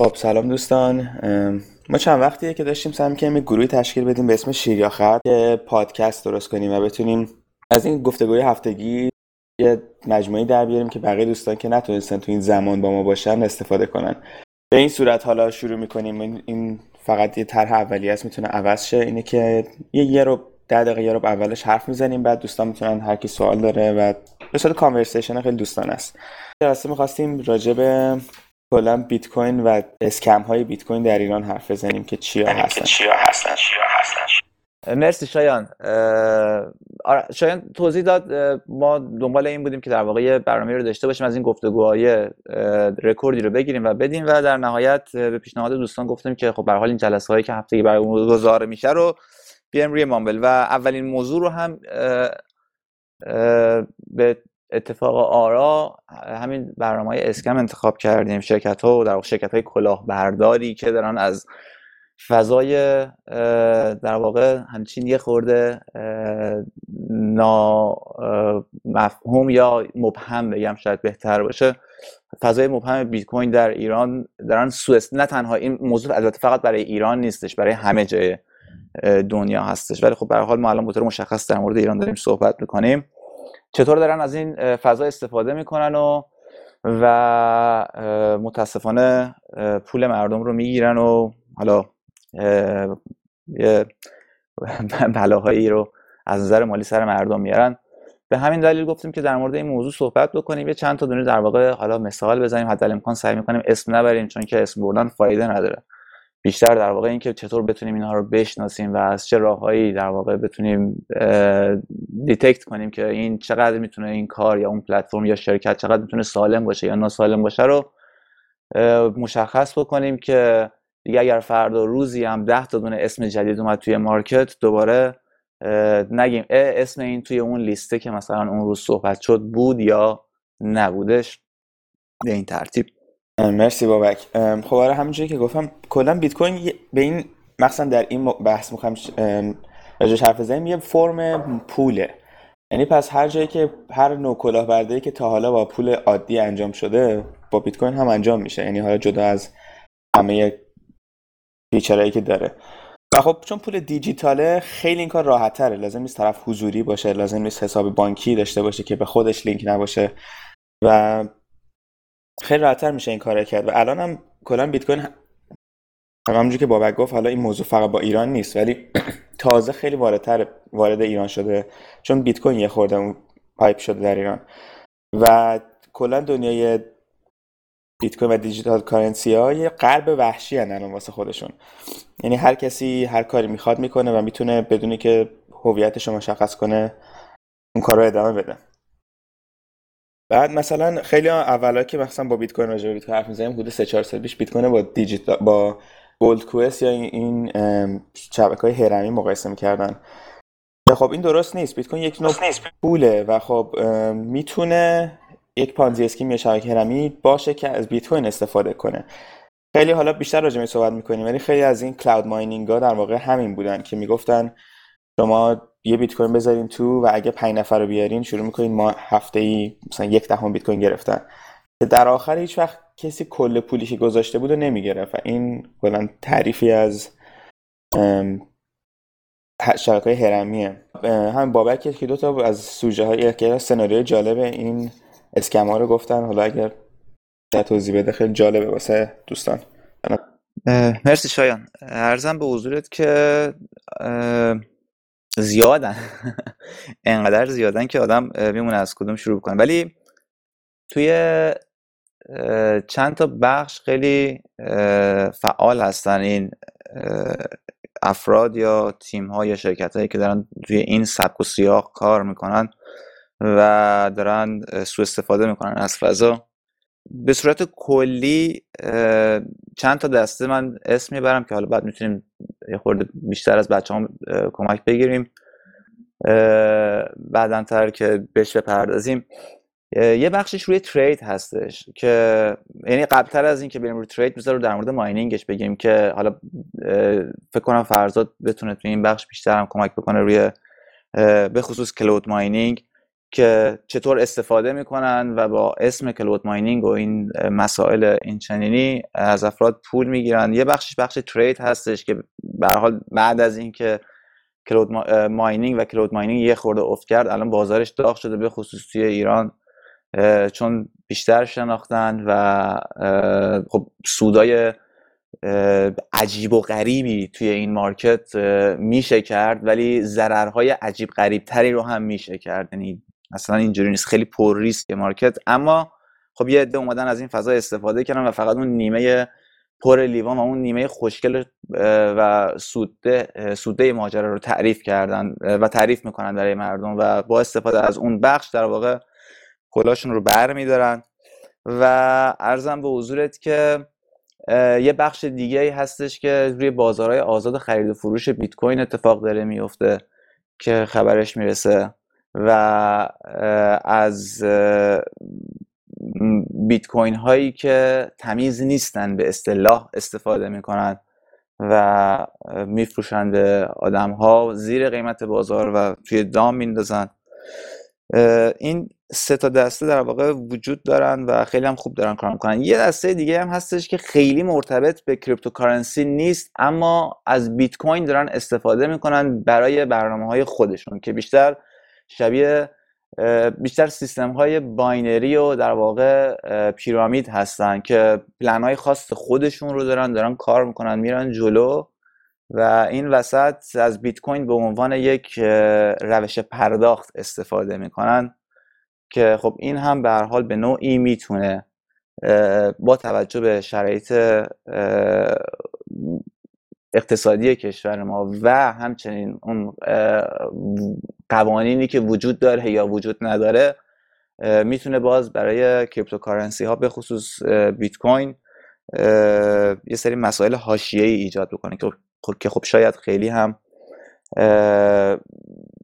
خب سلام دوستان. ما چند وقتیه که داشتیم سعی کنیم یک گروهی تشکیل بدیم به اسم شیر خط که پادکست درست کنیم و بتونیم از این گفتگوی هفتگی یه مجموعی در بیاریم که بقیه دوستان که نتونستن تو این زمان با ما باشن استفاده کنن. به این صورت حالا شروع می‌کنیم. این فقط یه طرح اولیه است می‌تونه عوض شه. اینه که یه یه رو ده دقیقه یه رو اولش حرف می‌زنیم بعد دوستان می‌تونن هر کی سوال داره و به صورت کانورسیشن خیلی دوستان است. جلسه می‌خواستیم راجع به کلا بیت کوین و scam های بیت کوین در ایران حرف بزنیم که چیا هستن. چیا هستن چیا هستن. مرسی شایان. آره، شایان توضیح داد ما دنبال این بودیم که در واقع یه برنامه رو داشته باشیم از این گفتگوهای رکوردی رو بگیریم و بدیم و در نهایت به پیشنهاد دوستان گفتیم که خب به حال این جلسه هایی که هفتگی برگزار میشه رو بیایم روی Mumble. و اولین موضوع رو هم به اتفاق آرا همین برنامه اسکم انتخاب کردیم. شرکت ها و در شرکت های کلاهبرداری که دارن از فضای در واقع همچین یه خورده مفهوم یا مبهم بگم شاید بهتر باشه. فضای مبهم بیت کوین در ایران دارن سوء نه تنها این موضوع البته فقط برای ایران نیستش برای همه جای دنیا هستش. ولی خب به حال ما الان به مشخص در مورد ایران داریم صحبت می‌کنیم. چطور دارن از این فضا استفاده می‌کنن و و متاسفانه پول مردم رو می‌گیرن و حالا بلاهایی رو از نظر مالی سر مردم میارن. به همین دلیل گفتیم که در مورد این موضوع صحبت بکنیم. یه چند تا دونه در واقع حالا مثال بزنیم حتی امکان سعی می‌کنیم اسم نبریم چون که اسم بردن فایده نداره. بیشتر در واقع اینکه چطور بتونیم اینها رو بشناسیم و از چه راههایی در واقع بتونیم detect کنیم که این چقدر می‌تونه این کار یا اون پلتفرم یا شرکت چقدر می‌تونه سالم باشه یا ناسالم باشه رو مشخص بکنیم که دیگه اگر فردا روزی هم ده تا دونه اسم جدید اومد توی market دوباره نگیم اسم این توی اون لیسته که مثلا اون روز صحبت شد بود یا نبودش به این ترتیب. مرسی بابک. خب آره همونجوری که گفتم کلا بیت کوین به این مثلا در این بحث می‌خوام راجعش حرف بزنیم یه فرم پوله. یعنی پس هر جایی که هر نوع کلاهبرداری که تا حالا با پول عادی انجام شده با بیت کوین هم انجام میشه. یعنی حالا جدا از همه feature هایی که داره. و خب چون پول دیجیتاله خیلی این کار راحت تره لازم نیست طرف حضوری باشه لازم نیست حساب بانکی داشته باشه که به خودش لینک نباشه. و خیلی راحتتر میشه این کار کرد و الان هم کلا بیت کوین همونجوری که بابک گفت حالا این موضوع فقط با ایران نیست ولی تازه خیلی واردتر وارد ایران شده چون بیت کوین یه خورده hype شده در ایران. و کلا دنیای بیت کوین و digital currency ها یه غرب وحشی الان واسه خودشون. یعنی هر کسی هر کاری می‌خواد می‌کنه و می‌تونه بدون اینکه هویتش رو مشخص کنه اون کار رو ادامه بده. بعد مثلا خیلی اولا که مثلا با بیت کوین راجع به بیت کوین حرف می‌زنیم حدود 3 4 سال پیش بیت کوین با دیجیتال با گولد کوست یا این های هرمی مقایسه می‌کردن. خب این درست نیست. بیت کوین یک نوع پوله و خب می‌تونه یک پانزی اسکیم یا شبکه هرمی باشه که از بیت کوین استفاده کنه. خیلی حالا بیشتر راجع به صحبت می‌کنیم ولی خیلی از این کلاود ماینینگ ها در واقع همین بودن که می‌گفتن شما یه بیت کوین بذارین تو و اگه 5 نفر رو بیارین شروع می‌کنین ما هفته ای مثلا یک دهم بیت کوین گرفتن. در آخر هیچ وقت کسی کل پولی که گذاشته بود و نمی‌گرفت این کلا تعریفی از شبکه هرمیه هم بابک که دو تا از سوژه های که سناریو جالب این اسکما رو گفتن. حالا اگر توضیح بده خیلی جالبه واسه دوستان. مرسی شایان. ارزم به حضورت که زیادن. انقدر زیادن که آدم میمونه از کدوم شروع کنه. ولی توی چند تا بخش خیلی فعال هستن این افراد یا تیم ها یا شرکت هایی که دارن توی این سبک و سیاق کار می‌کنن و دارن سوء استفاده می‌کنن از فضا. به صورت کلی چند تا دسته من اسم می‌برم که حالا بعد می‌تونیم یه خورده بیشتر از بچه هم کمک بگیریم. بعدا تر که بهش بپردازیم. یه بخشش روی ترید هستش که یعنی قبلتر از این که بریم روی ترید بذار در مورد ماینینگش بگیم که حالا فکر کنم فرزاد بتونه توی این بخش بیشتر هم کمک بکنه روی به خصوص کلود ماینینگ. که چطور استفاده می‌کنن و با اسم کلود ماینینگ و این مسائل این چنینی از افراد پول می‌گیرن. یه بخشش بخش ترید هستش که به حال بعد از اینکه کلود ماینینگ و کلود ماینینگ یه خورده افت کرد الان بازارش داغ شده به خصوص توی ایران چون بیشتر شناختن و خب سودای عجیب و غریبی توی این مارکت میشه کرد ولی ضررهای عجیب غریب تری رو هم میشه کرد. یعنی اصلا اینجوری نیست. خیلی پر ریسک مارکت. اما خب یه عده اومدن از این فضا استفاده کردن و فقط اون نیمه پر لیوان و اون نیمه خوشگل و سوده سوده ماجرا رو تعریف کردن و تعریف می‌کنن برای مردم و با استفاده از اون بخش در واقع کلاشون رو بر میدارن. و ارزم به حضورت که یه بخش دیگه ای هستش که روی بازارهای آزاد خرید و فروش بیت کوین اتفاق داره میفته که خبرش می‌رسه. و از بیت کوین هایی که تمیز نیستن به اصطلاح استفاده می‌کنن و میفروشن به آدم ها زیر قیمت بازار و توی دام میندازن. این سه تا دسته در واقع وجود دارن و خیلی هم خوب دارن کار می‌کنن. یه دسته دیگه هم هستش که خیلی مرتبط به cryptocurrency نیست اما از بیت کوین دارن استفاده می‌کنن برای برنامه های خودشون که بیشتر شبیه بیشتر سیستم های binary و در واقع pyramid هستن که پلن های خاص خودشون رو دارن دارن کار می‌کنن میرن جلو و این وسط از بیت کوین به عنوان یک روش پرداخت استفاده می‌کنن که خب این هم به هر حال به نوعی می‌تونه با توجه به شرایط اقتصادی کشور ما و همچنین اون قوانینی که وجود داره یا وجود نداره می‌تونه باز برای cryptocurrency ها به خصوص بیت کوین یه سری مسائل حاشیه‌ای ایجاد بکنه که خب که خب شاید خیلی هم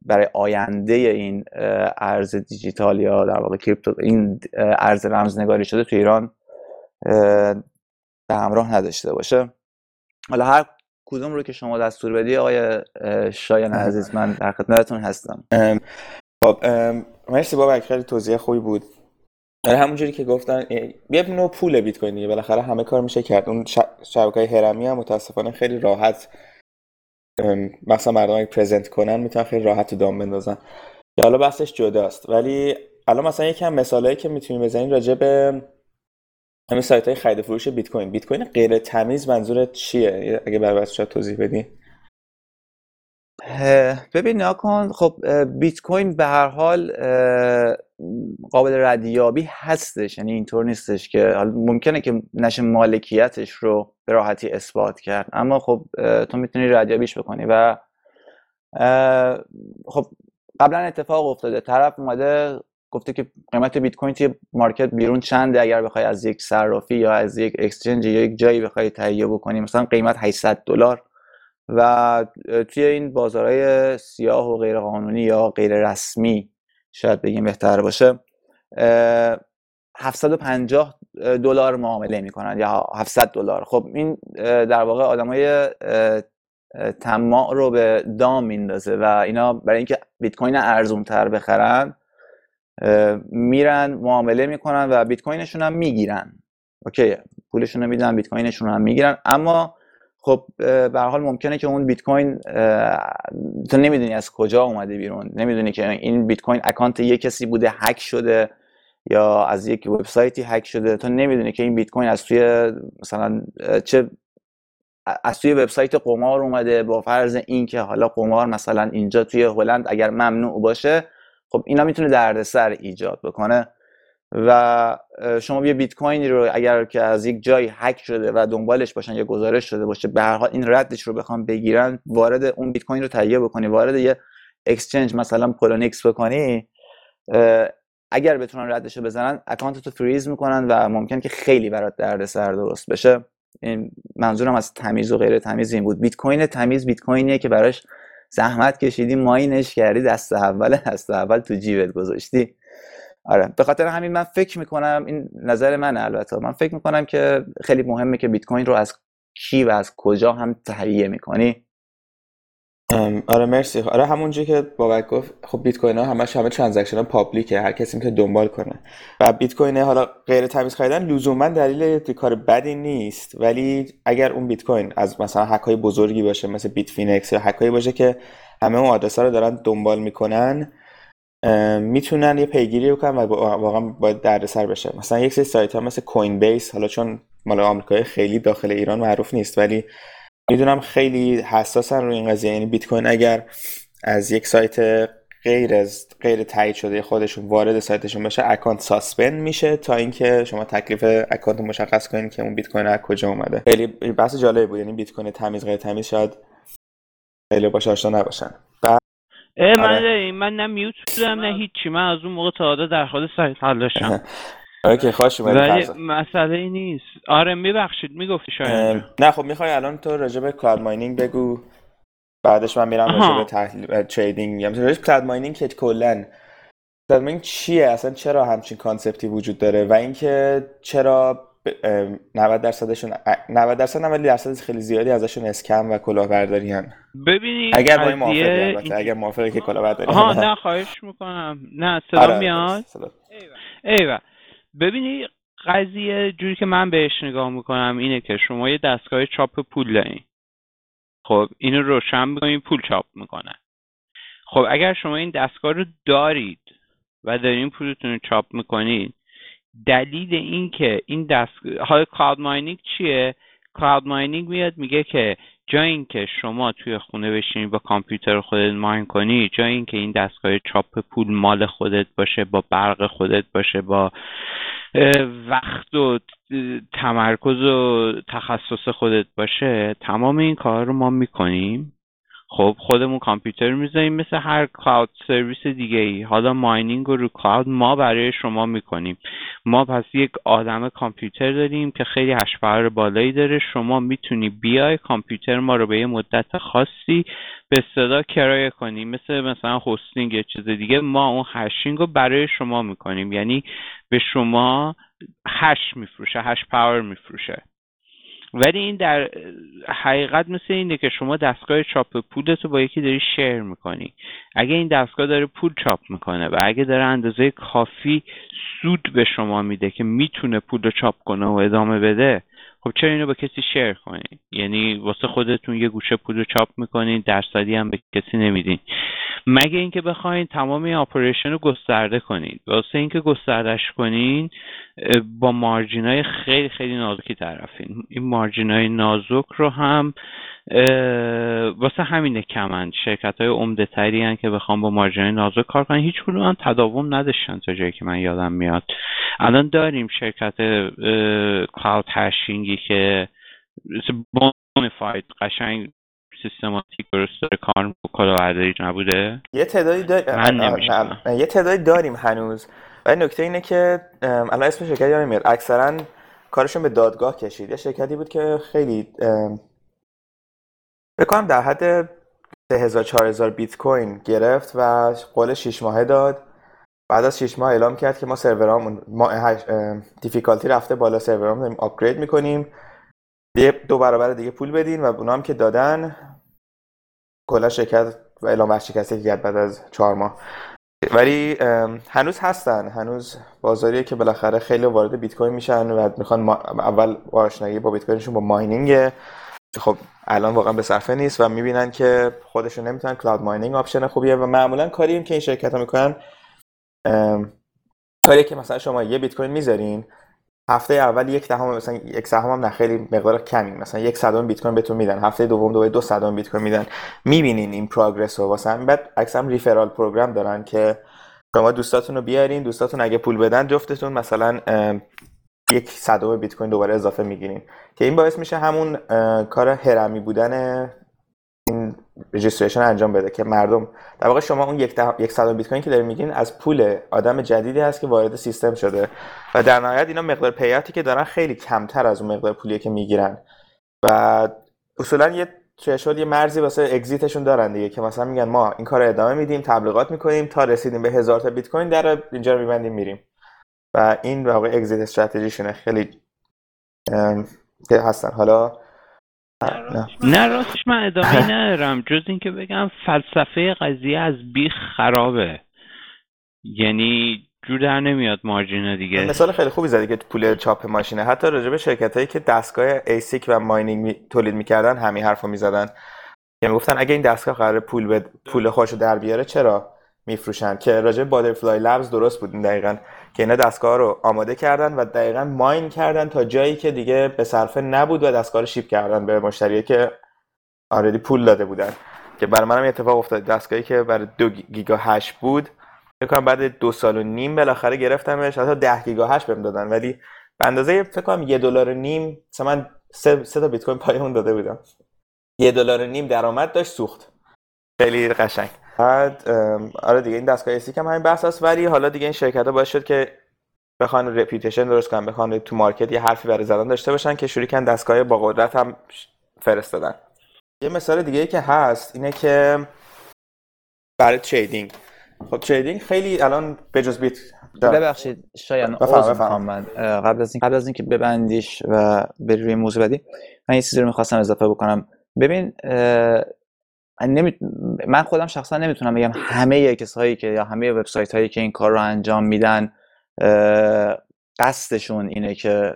برای آینده این ارز دیجیتال یا در واقع crypto این ارز رمزنگاری شده تو ایران به همراه نداشته باشه. حالا هر کدوم رو که شما دستور بدی آقای شایان عزیز من در خدمتتون هستم. خب مرسی بابک خیلی توضیح خوبی بود. آره، همونجوری که گفتن یه نوع پول بیت کوین بالاخره همه کار میشه کرد. اون شبکه های هرمی هم متاسفانه خیلی راحت مثلا مردم پرزنت کنن می‌تونن خیلی راحت دام بندازن. که حالا بحثش جداست. ولی الان مثلا یکم مثالایی که می‌تونیم بزنیم راجع به همین سایت های خرید فروش بیت کوین. بیت کوین غیر تمیز منظورت چیه؟ اگه برای بچه‌ها توضیح بدی ببین نکن خب بیت کوین به هر حال قابل ردیابی هستش. یعنی اینطور نیستش که ممکنه که نشه مالکیتش رو به راحتی اثبات کرد. اما خب تو می‌تونی ردیابیش بکنی و خب قبلا اتفاق افتاده. طرف اومده گفته که قیمت بیت کوین توی مارکت بیرون چنده اگر بخوای از یک صرافی یا از یک اکسچنج یا یک جایی بخوای تهیه بکنی. مثلا قیمت 800 دلار. و توی این بازارهای سیاه و غیر قانونی یا غیر رسمی شاید بگیم بهتر باشه 750 دلار معامله می‌کنن یا 700 دلار. خب این در واقع آدمای طماع رو به دام میندازه و اینا برای اینکه بیت کوین ارزون تر بخرن میرن معامله می‌کنن و بیت کوینشون هم می‌گیرن. OK پولشون رو میدن بیت کوینشون هم می‌گیرن. اما خب به حال ممکنه که اون بیت کوین تو نمی‌دونی از کجا اومده بیرون. نمی‌دونی که این بیت کوین account یه کسی بوده هک شده یا از یک وبسایتی هک شده. تو نمی‌دونی که این بیت کوین از توی مثلا چه از توی وبسایت قمار اومده. با فرض اینکه حالا قمار مثلا اینجا توی هلند اگر ممنوع باشه خب اینا می‌تونه دردسر ایجاد بکنه و شما یه بیت کوینی رو اگر که از یک جایی هک شده و دنبالش باشن یا گزارش شده باشه به هر حال این ردش رو بخوام بگیرن وارد اون بیت کوین رو تهیه بکنی وارد یه exchange مثلا Poloniex بکنی اگر بتونن ردش رو بزنن account تو فریز می‌کنن و ممکن که خیلی برات دردسر درست بشه. این منظورم از تمیز و غیر تمیز این بود. بیت کوین تمیز بیت کوینیه که براش زحمت کشیدی mine ش کردی دست اول دست اول تو جیبت گذاشتی. آره به خاطر همین من فکر می‌کنم این نظر من البته. من فکر می‌کنم که خیلی مهمه که بیت کوین رو از کی و از کجا هم تهیه می‌کنی. آره مرسی. آره همونجوری که بابک گفت خب بیت کوین ها همش همه transaction ها public ه هر کسی که دنبال کنه. و بیت کوین حالا غیر تمیز خریدن لزوما دلیل کار بدی نیست. ولی اگر اون بیت کوین از مثلا هک های بزرگی باشه مثل Bitfinex یا هک باشه که همه اون آدرس ها رو دارن دنبال می‌کنن می‌تونن یه پیگیری بکنن و واقعا باعث دردسر بشه. مثلا یک سری سایت ها مثل Coinbase حالا چون مال آمریکای خیلی داخل ایران معروف نیست ولی می‌دونم خیلی حساسن روی این قضیه. یعنی بیت کوین اگر از یک سایت غیر از غیر تایید شده خودشون وارد سایتشون بشه account suspend میشه تا اینکه شما تکلیف account مشخص کنید که اون بیت کوین از کجا اومده. خیلی بحث جالبی بود. یعنی بیت کوین تمیز غیر تمیز شاید خیلی باش آشنا نباشن. من آره. من نه mute بودم نه هیچی. من از اون موقع تا در حال سایت حل OK خوش ولی مسئله ای نیست. آره میبخشید می‌گفتی شاید. نه خب می‌خوای الان تو راجع به cloud mining بگو. بعدش من میرم راجع به تحلیل trading یا مثلا cloud mining که کلا cloud mining چیه؟ اصلا چرا همچین concept ی وجود داره؟ و اینکه چرا 90 درصدشون 90 درصد 90 درصد خیلی زیادی ازشون اسکم و کلاهبرداری هن. ببینید اگر با این موافقی البته. اگر موافقی که کلاهبرداری ها نه خواهش می‌کنم. نه صدا آره، میاد؟ ایوه. ببینید قضیه جوری که من بهش نگاه می‌کنم اینه که شما یه دستگاه چاپ پول دارین. خب اینو روشن بکنید پول چاپ می‌کنه. خب اگر شما این دستگاه رو دارید و دارین پولتون رو چاپ می‌کنید دلیل این که این دست های کلاود ماینینگ چیه؟ کلاود ماینینگ میاد میگه که جای اینکه شما توی خونه بشینی با کامپیوتر خودت ماین کنی جای اینکه این دستگاه چاپ پول مال خودت باشه با برق خودت باشه با وقت و تمرکز و تخصص خودت باشه تمام این کار رو ما می‌کنیم. خب خودمون کامپیوتر می‌ذاریم مثل هر کلاود سرویس دیگه ای حالا ماینینگ رو رو کلاود ما برای شما می‌کنیم. ما پس یک آدم کامپیوتر داریم که خیلی hash power بالایی داره. شما می‌تونی بیای کامپیوتر ما رو به یه مدت خاصی به صدا کرایه کنی. مثل مثلا hosting یه چیز دیگه ما اون hashing رو برای شما می‌کنیم. یعنی به شما hash میفروشه hash power میفروشه. ولی این در حقیقت مثل اینه که شما دستگاه چاپ پولت رو با یکی داری share می‌کنی. اگه این دستگاه داره پول چاپ می‌کنه و اگه داره اندازه کافی سود به شما میده که می‌تونه پول رو چاپ کنه و ادامه بده خب چرا اینو با کسی شیر کنین یعنی واسه خودتون یه گوشه پول رو چاپ می‌کنین درصدی هم به کسی نمیدین. مگه اینکه بخواین تمام این آپریشن رو گسترده کنید. واسه اینکه گستردش کنین با مارجین های خیلی خیلی نازکی طرفین. این مارجین های نازک رو هم واسه همینه کمند. شرکت های عمده تری که بخوام با مارجین نازک کار کنن. هیچ کدوم هم تداوم نداشتن تا جایی که من یادم میاد. الان داریم شرکت کلاود هشینگی که بونفاید قشنگ سیستماتیک درست داره کار کلاهبرداری نبوده؟ یه تعدادی داریم یه تعدادی داریم هنوز. ولی نکته اینه که الان اسم شرکت یادم میاد. اکثرا کارشون به دادگاه کشید. یه شرکتی بود که خیلی بکنم در حد 3000 4000 بیت کوین گرفت و قول 6 ماهه داد. بعد از 6 ماه اعلام کرد که ما سرورامون ما difficulty رفته بالا سرورامون داریم upgrade می‌کنیم. یه دو برابر دیگه پول بدین و اونا هم که دادن. کلا شرکت و اعلام ورشکسته کرد بعد از چهار ماه. ولی هنوز هستن. هنوز بازاریه که بالاخره خیلی وارد بیت کوین میشن و می‌خوان اول آشنایی با بیت کوینشون با mining. خب الان واقعا به صرفه نیست و می‌بینن که خودشون نمی‌تونن cloud mining option خوبیه و معمولا کاری که این شرکت ها می‌کنن کاری که مثلا شما یه بیت کوین می‌ذارین هفته اول یک دهم مثلا یک سهم هم نه خیلی مقدار کمی مثلا یک صدم بیت کوین بهتون میدن هفته دوم دوباره دو صدم بیت کوین میدن می‌بینین این progress رو. واسه بعد اکثرا referral program دارن که شما دوستاتون رو بیارین دوستاتون اگه پول بدن جفتتون مثلا یک صدم بیت کوین دوباره اضافه می‌گیرین. که این باعث میشه همون کار هرمی بودن این registration انجام بده که مردم در واقع شما اون یک, یک صد بیت کوین که دارین میگین از پول آدم جدیدی هست که وارد سیستم شده. و در نهایت اینا مقدار پیاتی که دارن خیلی کمتر از اون مقدار پولی که می‌گیرن. و اصولا یه ترشولد یه مرزی واسه اگزیتشون دارن دیگه که مثلا میگن ما این کار ادامه میدیم تبلیغات می‌کنیم تا رسیدیم به هزار تا بیت کوین در اینجا رو میبندیم میریم. و این واقع اگزیت استراتژیشونه خیلی هستن. حالا نه راستش من ادامه ندارم. جز اینکه بگم فلسفه قضیه از بیخ خرابه. یعنی جور در نمیاد margin دیگه. مثال خیلی خوبی زدی که پول چاپ ماشینه. حتی راجع به شرکت هایی که دستگاه ASIC و mining تولید می‌کردن همین حرف رو می‌زدن. که می‌گفتن اگه این دستگاه قرار پول به پول خوش رو در بیاره چرا میفروشن؟ که راجع به Butterfly Labs درست بود دقیقا. که اینا دستگاه رو آماده کردن و دقیقا mine کردن تا جایی که دیگه به صرفه نبود و دستگاه رو ship کردن به مشتری که already پول داده بودن. که برای منم اتفاق افتاد. دستگاهی که برای دو giga hash بود فکر کنم بعد دو سال و نیم بالاخره گرفتمش. حتی ده giga hash بهم دادن. ولی به اندازه فکر کنم یه دلار نیم مثلا من سه, سه تا بیت کوین پای اون داده بودم. یه دلار نیم درآمد داشت سوخت. خیلی قشنگ. بعد آره دیگه این دستگاه ASIC هم همین بحث هست ولی حالا دیگه این شرکت ها باعث شد که بخوان reputation درست کنن بخوان تو market یه حرفی برای زدن داشته باشن که شروع کردن دستگاه با قدرت هم فرستادن. یه مثال دیگه که هست اینه که برای تریدینگ خب تریدینگ خیلی الان به جز بیت ببخشید شایان بفهم من. قبل از این قبل از اینکه ببندیش و بری روی موضوع بعدی من یه چیزی رو می‌خواستم اضافه بکنم. ببین من خودم شخصا نمی‌تونم بگم همه کسایی که یا همه وبسایت هایی که این کار رو انجام میدن قصدشون اینه که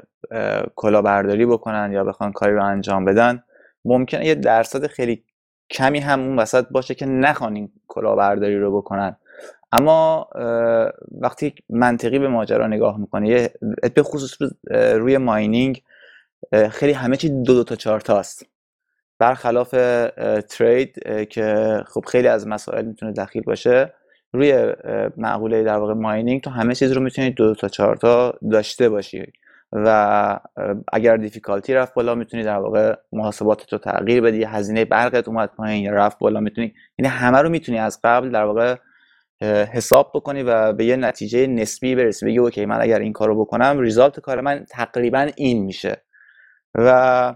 کلاهبرداری بکنن یا بخوان کاری رو انجام بدن. ممکنه یه درصد خیلی کمی هم اون وسط باشه که نخوان این کلاهبرداری رو بکنن. اما وقتی منطقی به ماجرا نگاه می‌کنه به خصوص روی ماینینگ خیلی همه چی دو دو تا چهار تاست برخلاف ترید که خب خیلی از مسائل می‌تونه دخیل باشه روی معقوله در واقع ماینینگ تو همه چیز رو می‌تونید دو تا چهار تا داشته باشی و اگر دیفیکالتی رفت بالا می‌تونی در واقع محاسبات تو تغییر بدی هزینه برقت اومد پایین یا رفت بالا می‌تونی یعنی همه رو می‌تونی از قبل در واقع حساب بکنی و به یه نتیجه نسبی برسی بگی اوکی من اگر این کارو بکنم ریزالت کار من تقریبا این میشه. و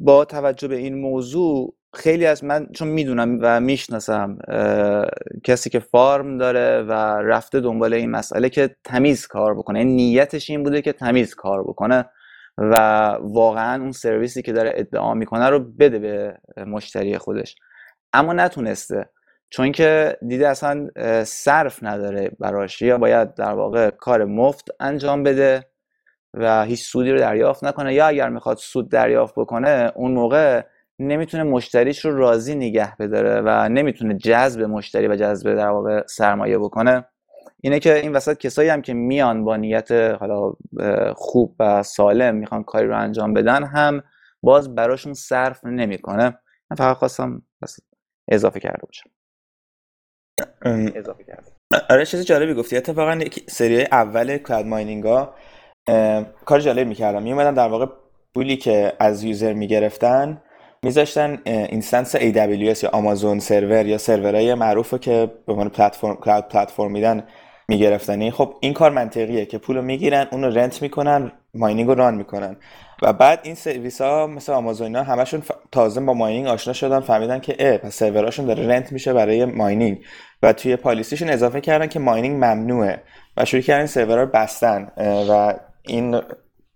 با توجه به این موضوع خیلی از من چون می‌دونم و می‌شناسم کسی که فارم داره و رفته دنبال این مسئله که تمیز کار بکنه. این یعنی نیتش این بوده که تمیز کار بکنه و واقعا اون سرویسی که داره ادعا می‌کنه رو بده به مشتری خودش. اما نتونسته. چون که دیده اصلا صرف نداره براش یا باید در واقع کار مفت انجام بده. و هیچ سودی رو دریافت نکنه. یا اگر می‌خواد سود دریافت بکنه اون موقع نمی‌تونه مشتریش رو راضی نگه بداره و نمی‌تونه جذب مشتری و جذب در واقع سرمایه بکنه. اینه که این وسط کسایی هم که میان با نیت حالا خوب و سالم می‌خوان کاری رو انجام بدن هم باز براشون صرف نمی‌کنه. من فقط خواستم اضافه کرده باشم. اضافه کرده. آره چیز جالبی گفتی. اتفاقا سری اول کلاد ماینینگ ها کار جالب می‌کردم. میومدن در واقع پولی که از user می‌گرفتن میذاشتن instance AWS یا آمازون سرور یا سرورهای معروف که به عنوان platform cloud platform میدن میگرفتنی خب این کار منطقیه که پول رو می‌گیرن اون رو rent می‌کنن mining رو run می‌کنن. و بعد این سرویس ها مثل آمازون ها همشون تازه با mining آشنا شدن فهمیدن که اه پس سروراشون داره rent میشه برای mining. و توی policy شون اضافه کردن که mining ممنوعه و شروع کردن سرورها رو بستن و این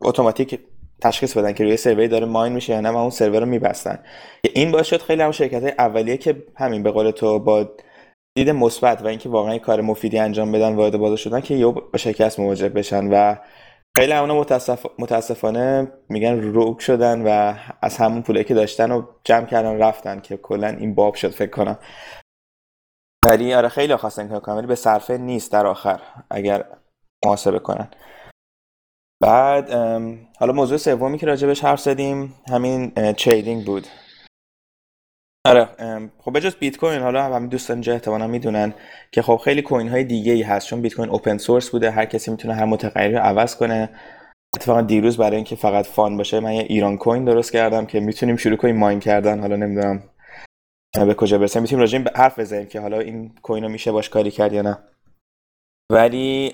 اتوماتیک تشخیص بدن که روی سروری داره ماین میشه یا نه و اون سرور رو میبستن این باعث شد خیلی هم شرکت های اولیه که همین به قول تو با دید مثبت و اینکه واقعا کار مفیدی انجام بدن وارد بازار شدن که یه با شکست مواجه بشن و خیلی همونا متاسف... متاسفانه میگن روک شدن و از همون پوله که داشتن و جمع کردن رفتن که کلا این باب شد فکر کنم. ولی آره خیلی خواستن کار کنن به صرفه نیست در آخر اگر محاسبه کنن. بعد حالا موضوع سومی که راجبش حرف زدیم همین تریدینگ بود. آره خب بجز بیت کوین حالا همین دوستان اینجا احتمالا می‌دونن که خب خیلی کوین های دیگه ای هست. چون بیت کوین اوپن سورس بوده هر کسی می‌تونه هر متغیری رو عوض کنه. اتفاقا دیروز برای اینکه فقط فان باشه من یه ایران کوین درست کردم که می‌تونیم شروع کنیم ماین کردن. حالا نمی‌دونم به کجا برسیم. می‌تونیم راجع به حرف بزنیم که حالا این کوین رو میشه باش کاری کرد یا نه. ولی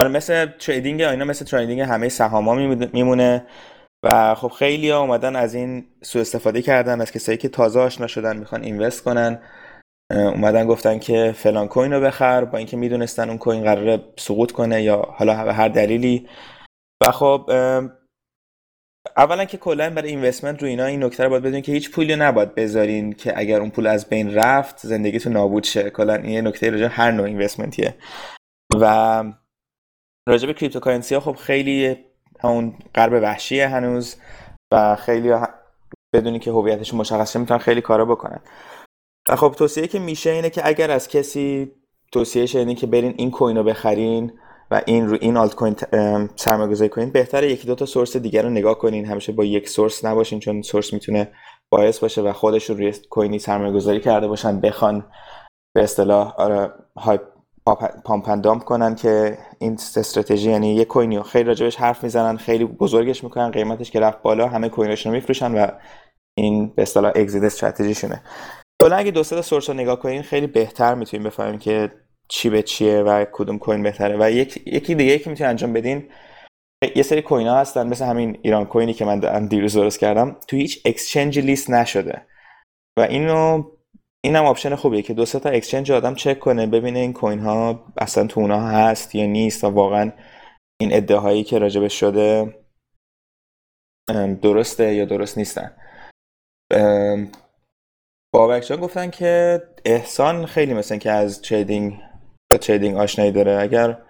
آره مثل تریدینگ اینا مثل تریدینگ همه سهاما میمونه و خب خیلی ها اومدن از این سوء استفاده کردن از کسایی که تازه آشنا شدن می‌خوان اینوست کنن. اومدن گفتن که فلان کوین رو بخر با اینکه می‌دونستن اون کوین قراره سقوط کنه یا حالا به هر دلیلی. و خب اولا که کلا برای investment رو اینا این نکته رو باید بدونین که هیچ پولی نباید بذارین که اگر اون پول از بین رفت زندگیتون نابود شه. کلا این نکته راجع هر نوع investment یه و راجع به cryptocurrency ها خب خیلی همون غرب وحشیه هنوز و خیلیا بدون اینکه هویتشون مشخص شه می‌تونن خیلی کارا بکنن. و خب توصیه که میشه اینه که اگر از کسی توصیه اینه که برین این کوین رو بخرین و این رو این آلت کوین سرمایه گذاری کنین بهتره یکی دو تا سورس دیگر رو نگاه کنین. همیشه با یک سورس نباشین چون سورس می‌تونه باعث باشه و خودشون روی کوینی سرمایه گذاری کرده باشن بخوان به اصطلاح آره های پامپ کنن که این استراتژی یعنی یک کوینی رو خیلی راجبش حرف می‌زنن خیلی بزرگش می‌کنن قیمتش که رفت بالا همه کویناشون رو میفروشن و این به اصطلاح اگزیت استراتژیشونه. کلا اگه دو سه سورس رو نگاه کنین خیلی بهتر می‌تونین بفهمین که چی به چیه و کدوم کوین بهتره. و یک، یکی دیگه که می‌تونین انجام بدین یه سری کوین ها هستن مثل همین ایران کوینی که من دیروز درست کردم. تو هیچ exchange لیست نشده. و اینو اینم option خوبیه که دو تا exchange آدم چک کنه ببینه این کوین ها اصلا تو اونها هست یا نیست و واقعا این ادعاهایی که راجبش شده درسته یا درست نیستن. بابک جان گفتن که احسان خیلی مثل اینکه از trading با trading آشنایی داره. اگر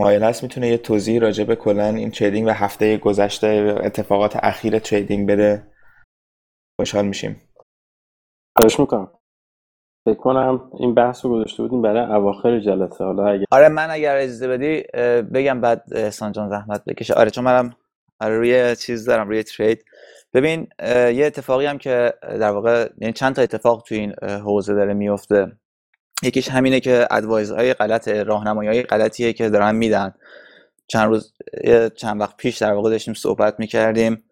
مایل هست می‌تونه یه توضیح راجع به کلا این trading و هفته گذشته اتفاقات اخیر trading بده خوشحال میشیم. خواهش می‌کنم. فکر کنم این بحث رو گذاشته بودیم برای اواخر جلسه. حالا اگر آره من اگر اجازه بدی بگم بعد احسان جان زحمت بکشه. آره چون منم آره روی چیز دارم روی ترید. ببین یه اتفاقی هم که در واقع یعنی چند تا اتفاق تو این حوزه داره میفته یکیش همینه که ادوایز های غلط راهنمایی های غلطیه که دارن میدن. چند روز چند وقت پیش در واقع داشتیم صحبت می‌کردیم.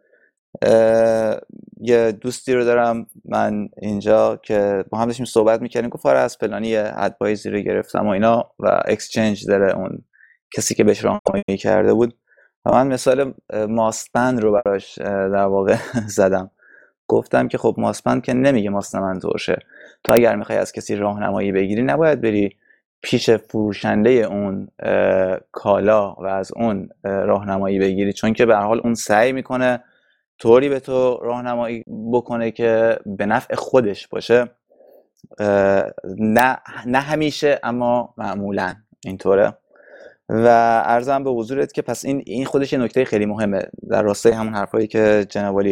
یه دوستی رو دارم من اینجا که با هم داشتیم صحبت می‌کردیم گفت آره از پلانی ادوایزی رو گرفتم و اینا و اکسچنج داره اون کسی که بهش راهنمایی کرده بود. و من مثال ماستبند رو براش در واقع زدم. گفتم که خب ماستبند که نمیگه ماستمند ترشه. تو اگر می‌خوای از کسی راهنمایی بگیری نباید بری پیش فروشنده اون کالا و از اون راهنمایی بگیری. چون که به حال اون سعی می‌کنه طوری به تو راهنمایی بکنه که به نفع خودش باشه نه, نه همیشه اما معمولا اینطوره. و ارزم به حضورت که پس این این خودش یه نکته خیلی مهمه. در راستای همون حرفایی که جناب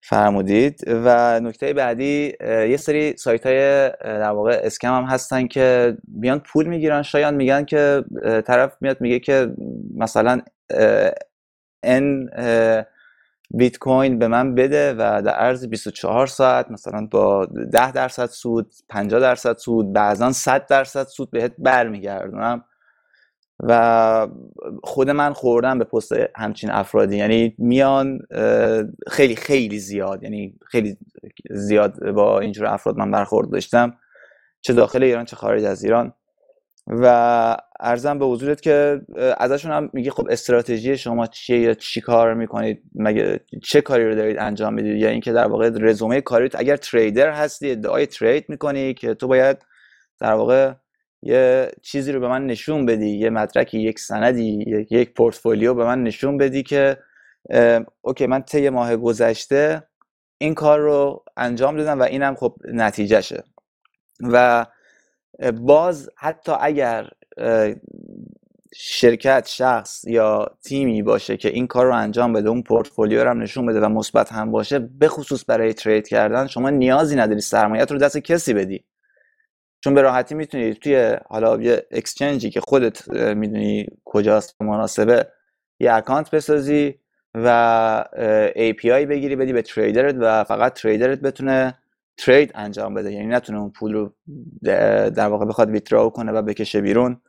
فرمودید. و نکته بعدی یه سری سایت های در واقع اسکم هم هستن که بیان پول می‌گیرن. شاید میگن که طرف میاد میگه که مثلا ان بیت کوین به من بده و در عرض 24 ساعت مثلا با 10 درصد سود 50 درصد سود بعضا 100 درصد سود بهت برمیگردونم و خود من خوردم به پست همچین افرادی. یعنی میان خیلی خیلی زیاد یعنی خیلی زیاد با اینجور افراد من برخورد داشتم چه داخل ایران چه خارج از ایران. و ارزم به حضورت که ازشون هم میگه خب استراتژی شما چیه یا چی کار می‌کنید؟ مگه چه کاری رو دارید انجام می‌دید؟ یا اینکه در واقع رزومه کاریت اگر تریدر هستی ادعای ترید می‌کنی که تو باید در واقع یه چیزی رو به من نشون بدی یه مدرکی یک سندی یک پورتفولیو به من نشون بدی که اوکی من طی ماه گذشته این کار رو انجام دادم و اینم خب نتیجهشه. و باز حتی اگر شرکت شخص یا تیمی باشه که این کار رو انجام بده اون پورتفولیو رو هم نشون بده و مثبت هم باشه به خصوص برای ترید کردن شما نیازی نداری سرمایت رو دست کسی بدی. چون به راحتی می‌تونی توی حالا یه اکسچنجی که خودت می‌دونی کجاست مناسبه یه اکانت بسازی و API بگیری بدی به تریدرت و فقط تریدرت بتونه ترید انجام بده. یعنی نتونه اون پول رو در واقع بخواد ویتراو کنه و بکشه بیرون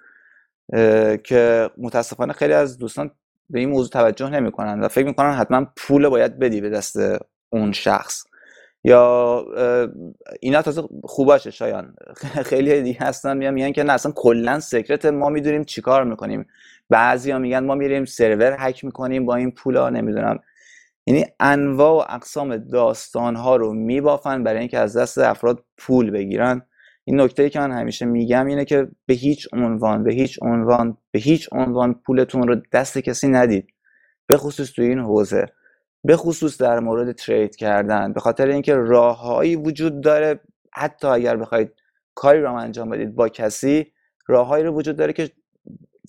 که متاسفانه خیلی از دوستان به این موضوع توجه نمی‌کنن و فکر می‌کنن حتما پول باید بدی به دست اون شخص. یا اینا تازه خوباشه شایان. خیلی دیگه هستن میان میگن که نه اصلا کلا سکرت ما می‌دونیم چیکار می‌کنیم. بعضیا میگن ما میریم سرور هک می‌کنیم با این پولا نمی‌دونم. یعنی انواع و اقسام داستان ها رو میبافن برای اینکه از دست افراد پول بگیرن. این نکته ای که من همیشه میگم اینه که به هیچ عنوان به هیچ عنوان به هیچ عنوان پولتون رو دست کسی ندید. به خصوص توی این حوزه. به خصوص در مورد ترید کردن. به خاطر اینکه راههایی وجود داره حتی اگر بخواید کاری رو انجام بدید با کسی راههایی رو وجود داره که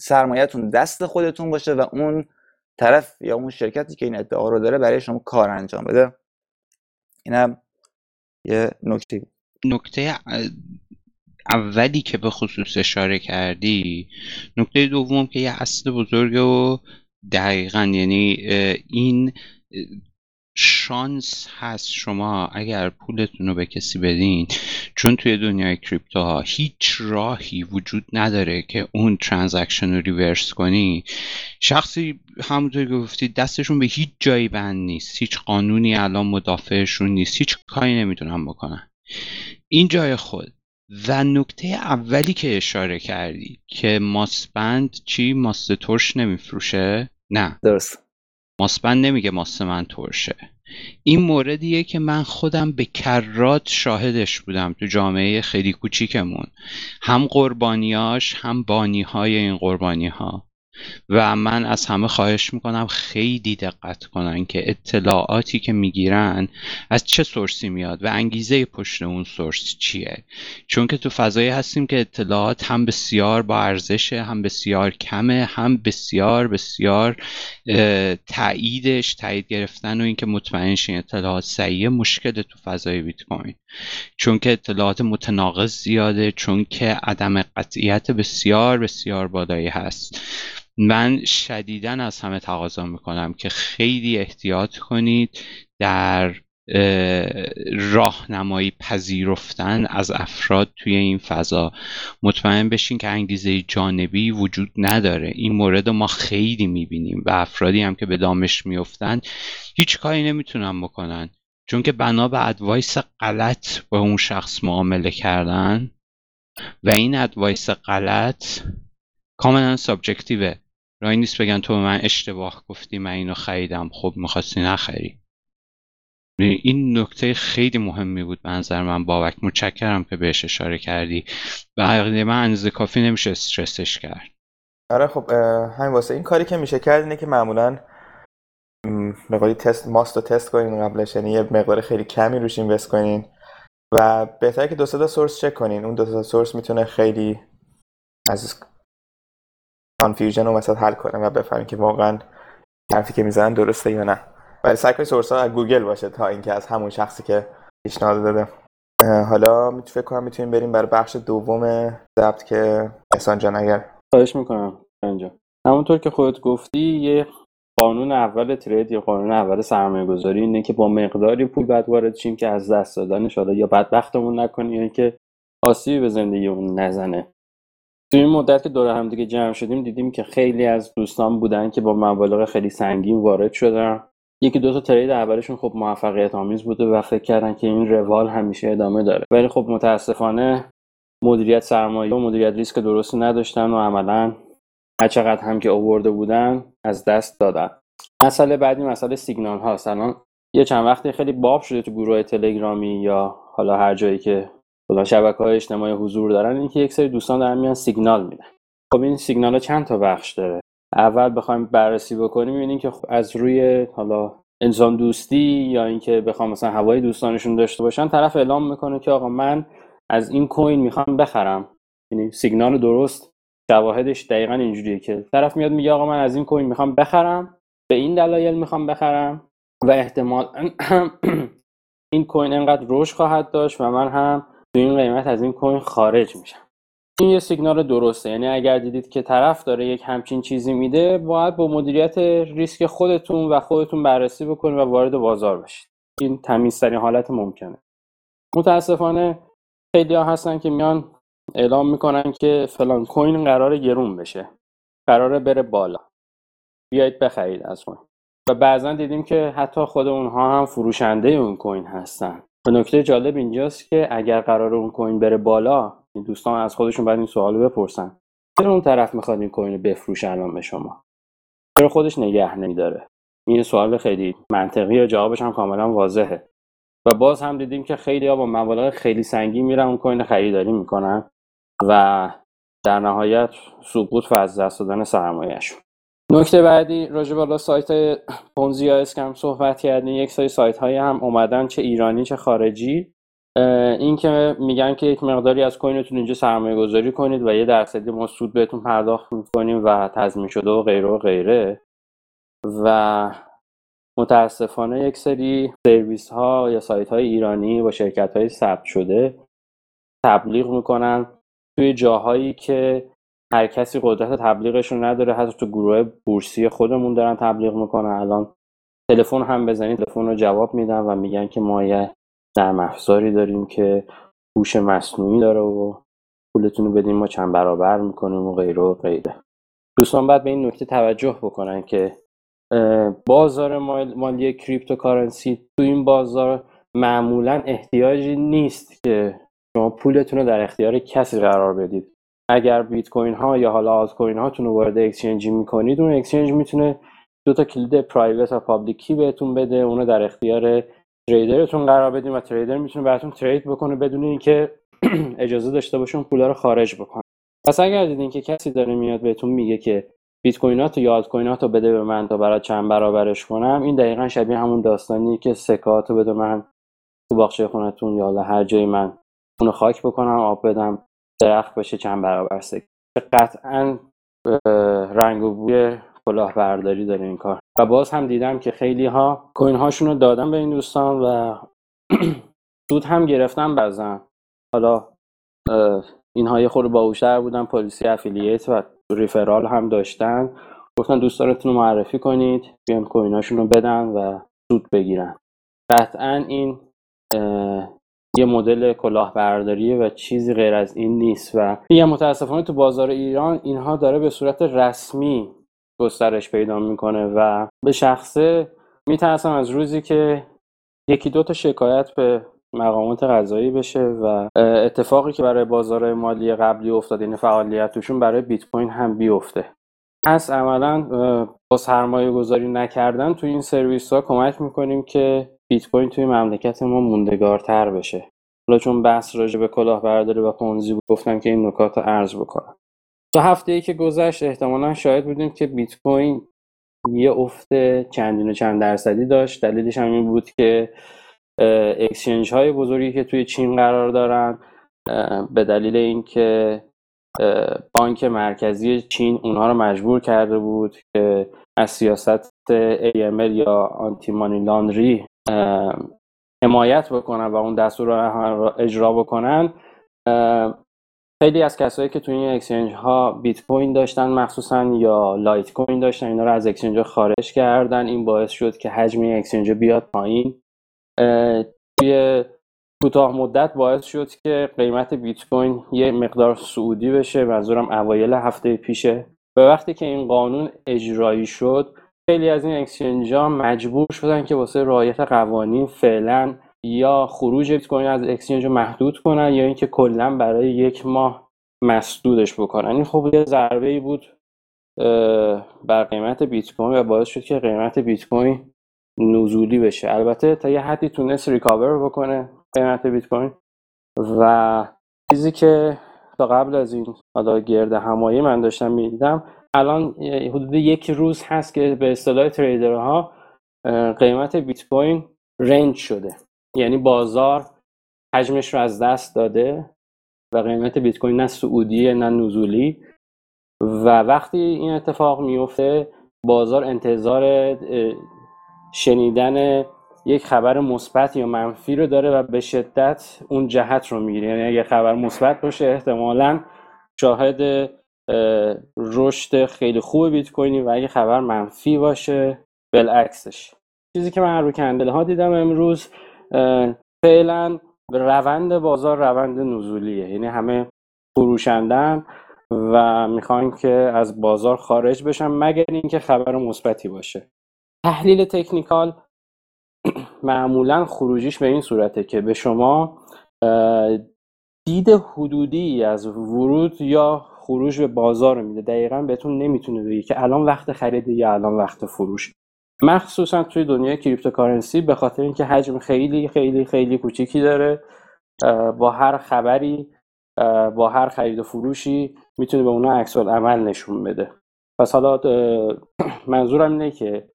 سرمایهتون دست خودتون باشه و اون طرف یا اون شرکتی که این ادعا رو داره برای شما کار انجام بده. اینم یه نکته. نکته اولی که به خصوص اشاره کردی نکته دوم که یه اصل بزرگ و دقیقا یعنی این شانس هست شما اگر پولتون رو به کسی بدین چون توی دنیای crypto ها هیچ راهی وجود نداره که اون transaction رو reverse کنی. شخصی همونطور که گفتی دستشون به هیچ جایی بند نیست هیچ قانونی الان مدافعشون نیست هیچ کاری نمی‌تونن بکنن. این جای خود. و نکته اولی که اشاره کردی که ماسپند چی؟ ماست ترش نمیفروشه؟ نه. درست. ماسپند نمیگه ماست من ترشه. این موردیه که من خودم به کرات شاهدش بودم تو جامعه خیلی کوچیکمون. هم قربانیاش هم بانیهای این قربانی ها و من از همه خواهش می‌کنم خیلی دقت کنن که اطلاعاتی که می‌گیرن از چه سورسی میاد و انگیزه پشت اون سورس چیه. چون که تو فضایی هستیم که اطلاعات هم بسیار با ارزشه هم بسیار کمه هم بسیار بسیار تاییدش تایید گرفتن و اینکه مطمئن شین اطلاعات صحیحه مشکل تو فضای بیت کوین. چون که اطلاعات متناقض زیاده چون که عدم قطعیت بسیار بسیار بالایی هست. من شدیدا از همه تقاضا می‌کنم که خیلی احتیاط کنید در راهنمایی پذیرفتن از افراد توی این فضا. مطمئن بشین که انگیزه جانبی وجود نداره. این مورد ما خیلی می‌بینیم و افرادی هم که به دامش میفتن هیچ کاری نمی‌تونن بکنن. چون که بنا به advice غلط با اون شخص معامله کردن و این advice غلط کاملا subjective ه. راهی نیست بگن تو به من اشتباه گفتی من اینو خریدم. خب می‌خواستی نخری. این نکته خیلی مهمی بود به نظر من. بابک متشکرم که بهش اشاره کردی. و عقیده من اندازه کافی نمیشه استرسش کرد. آره خب همین واسه این کاری که میشه کرد اینه که معمولا مقداری تست ماست رو تست کنین قبلش یعنی یه مقدار خیلی کمی روش اینوست کنین و بهتره که دو تا سورس چک کنین. اون دو تا سورس می‌تونه خیلی از confusion رو مثلا حل کنه و بفهمین که واقعا حرفی که می‌زنن درسته یا نه. ولی سعی source ها از گوگل باشه تا اینکه از همون شخصی که پیشنهاد داده. حالا فکر کنم می‌تونیم بریم برای بخش دوم ضبط که احسان جان اگر خواهش می‌کنم اینجا همونطور که خودت گفتی یه قانون اول trade یا قانون اول سرمایه گذاری اینه که با مقداری پول باید وارد شیم که از دست دادنش حالا یا بدبختمون نکنیم یا اینکه آسیبی به زندگی اون نزنه. توی این مدت که دور هم دیگه جمع شدیم دیدیم که خیلی از دوستان بودن که با مبالغ خیلی سنگین وارد شدن. یکی دو تا ترید اولشون خب موفقیت آمیز بوده و فکر کردن که این روال همیشه ادامه داره. ولی خب متاسفانه مدیریت سرمایه و مدیریت ریسک درستی نداشتن و عملا هر هم که آورده بودن از دست دادن. مسئله بعدی مسئله سیگنال هاست. الان یه چند وقتی خیلی باب شده تو گروه تلگرامی یا حالا هر جایی که حالا شبکه های اجتماعی حضور دارن اینکه یک سری دوستان دارن میان سیگنال میدن. خب این سیگنال ها چند تا بخش داره؟ اول بخوایم بررسی بکنیم می‌بینیم که از روی حالا انسان دوستی یا اینکه بخوام مثلا هوای دوستانشون داشته باشن طرف اعلام می‌کنه که آقا من از این کوین می‌خوام بخرم. یعنی سیگنال درست شواهدش دقیقا اینجوریه که طرف میاد میگه آقا من از این کوین می‌خوام بخرم به این دلایل می‌خوام بخرم و احتمال این کوین انقدر رشد خواهد داشت و من هم این قیمت از این کوین خارج میشم. این یه سیگنال درسته. یعنی اگر دیدید که طرف داره یک همچین چیزی میده باید با مدیریت ریسک خودتون و خودتون بررسی بکنید و وارد بازار بشید. این تمیزترین حالت ممکنه. متاسفانه خیلی ها هستن که میان اعلام می‌کنن که فلان کوین قرار گرون بشه. قراره بره بالا. بیایید بخرید از ما و بعضا دیدیم که حتی خود اونها هم فروشنده اون کوین هستن. نکته جالب اینجاست که اگر قرار اون کوین بره بالا دوستان از خودشون باید این سوالو بپرسن. چرا اون طرف می‌خواد این کوین رو بفروشه الان به شما؟ چرا خودش نگه نمیداره؟ این سوال خیلی منطقی و جوابش هم کاملا واضحه. و باز هم دیدیم که خیلی ها با مبالغ خیلی سنگین میرن اون کوین خریداری می‌کنن و در نهایت سقوط و از دست دادن سرمایهشون. نکته بعدی راجع بالا سایت پونزی یا اسکم صحبت کردیم یک سری سایت های هم اومدن چه ایرانی چه خارجی. این که میگن که یک مقداری از کوینتون اینجا سرمایه گذاری کنید و یه درصدی ما سود بهتون پرداخت می‌کنیم و تضمین شده و غیره و غیره. و متاسفانه یک سری سرویس ها یا سایت های ایرانی با شرکت های ثبت شده تبلیغ می‌کنن توی جاهایی که هر کسی قدرت تبلیغش رو نداره حتی تو گروه بورسی خودمون دارن تبلیغ می‌کنن. الان تلفن هم بزنید تلفن رو جواب میدن و میگن که ما یه نرم افزاری داریم که هوش مصنوعی داره و پولتون رو بدیم ما چند برابر می‌کنیم و غیره و غیره. دوستان باید به این نکته توجه بکنن که بازار مالی cryptocurrency تو این بازار معمولا احتیاجی نیست که شما پولتون رو در اختیار کسی قرار بدید. اگر بیت کوین ها یا حالا آلت کوین هاتون رو وارد exchange می‌کنید اون exchange می‌تونه دو تا کلید private و public key بهتون بده اونو در اختیار trader تون قرار بدین و trader می‌تونه براتون trade بکنه بدون اینکه اجازه داشته باشه اون پولا رو خارج بکنه. پس اگر دیدین که کسی داره میاد بهتون میگه که بیت کوینات یا آلت کوینات رو بده به من تا برای چند برابرش کنم این دقیقا شبیه همون داستانی که سکات رو بده من تو باغچه خونتون یا هر جای من اونو خاک بکنم آب بدم. درخت بشه چند برابر سکه قطعا رنگ و بوی کلاهبرداری داره این کار. و باز هم دیدم که خیلی ها کوین هاشون رو دادن به این دوستان و سود هم گرفتن بزن حالا اینها یه خورده باهوشتر بودن پلیسی افیلیت و ریفرال هم داشتن. گفتن دوستانتون رو معرفی کنید بیان کویناشون رو بدن و سود بگیرن. قطعا این یه مدل کلاهبرداریه و چیزی غیر از این نیست و یه متاسفانه تو بازار ایران اینها داره به صورت رسمی گسترش پیدا می‌کنه و به شخصه میترسم از روزی که یکی دو تا شکایت به مقامات قضایی بشه و اتفاقی که برای بازار مالی قبلی افتاد این فعالیت توشون برای بیت کوین هم بیفته. پس عملا با سرمایه گذاری نکردن تو این سرویس ها کمک می‌کنیم که بیت کوین توی مملکت ما موندگارتر بشه. حالا چون بحث راجع به کلاهبرداری و پونزی بود گفتم که این نکات رو عرض بکنم. تا هفته ای که گذشت احتمالا شاید بودیم که بیت کوین یه افت چندین و چند درصدی داشت. دلیلش هم این بود که اکسچنج های بزرگی که توی چین قرار دارن به دلیل اینکه بانک مرکزی چین اونها رو مجبور کرده بود که از سیاست AML یا آنتی مانی لاندری حمایت بکنن و اون دستور رو اجرا بکنن خیلی از کسایی که توی این exchange ها بیت کوین داشتن مخصوصا یا لایت کوین داشتن اینا رو از exchange خارج کردن. این باعث شد که حجم exchange بیاد پایین. توی کوتاه مدت باعث شد که قیمت بیت کوین یه مقدار صعودی بشه. منظورم اوایل هفته پیشه. به وقتی که این قانون اجرایی شد خیلی از این exchange ها مجبور شدن که واسه رعایت قوانین فعلا یا خروج بیت کوین از exchange محدود کنن یا اینکه کلا برای یک ماه مسدودش بکنن. این خب یه ضربه ای بود بر قیمت بیت کوین و باعث شد که قیمت بیت کوین نزولی بشه. البته تا یه حدی تونست recover بکنه قیمت بیت کوین و چیزی که تا قبل از این حالا گرد همایی من داشتم می‌دیدم الان حدود یک روز هست که به اصطلاح تریدرها قیمت بیت کوین رنج شده. یعنی بازار حجمش رو از دست داده و قیمت بیت کوین نه سعودیه نه نزولی. و وقتی این اتفاق میفته بازار انتظار شنیدن یک خبر مثبت یا منفی رو داره و به شدت اون جهت رو می‌گیره. یعنی اگه خبر مثبت باشه احتمالا شاهد رشد خیلی خوب بیت کوینی و اگه خبر منفی باشه بالعکسش. چیزی که من رو کندل ها دیدم امروز فعلا روند بازار روند نزولیه. یعنی همه فروشندن و می‌خوان که از بازار خارج بشن مگر اینکه خبر مثبتی باشه. تحلیل تکنیکال معمولا خروجیش به این صورته که به شما دید حدودی از ورود یا خروج به بازار میده. دقیقا بهتون نمی‌تونه بگه که الان وقت خرید یا الان وقت فروش. مخصوصا توی دنیای cryptocurrency به خاطر اینکه حجم خیلی خیلی خیلی کوچیکی داره با هر خبری با هر خرید و فروشی می‌تونه به اونا عکس عمل نشون بده. پس حالا منظورم اینه که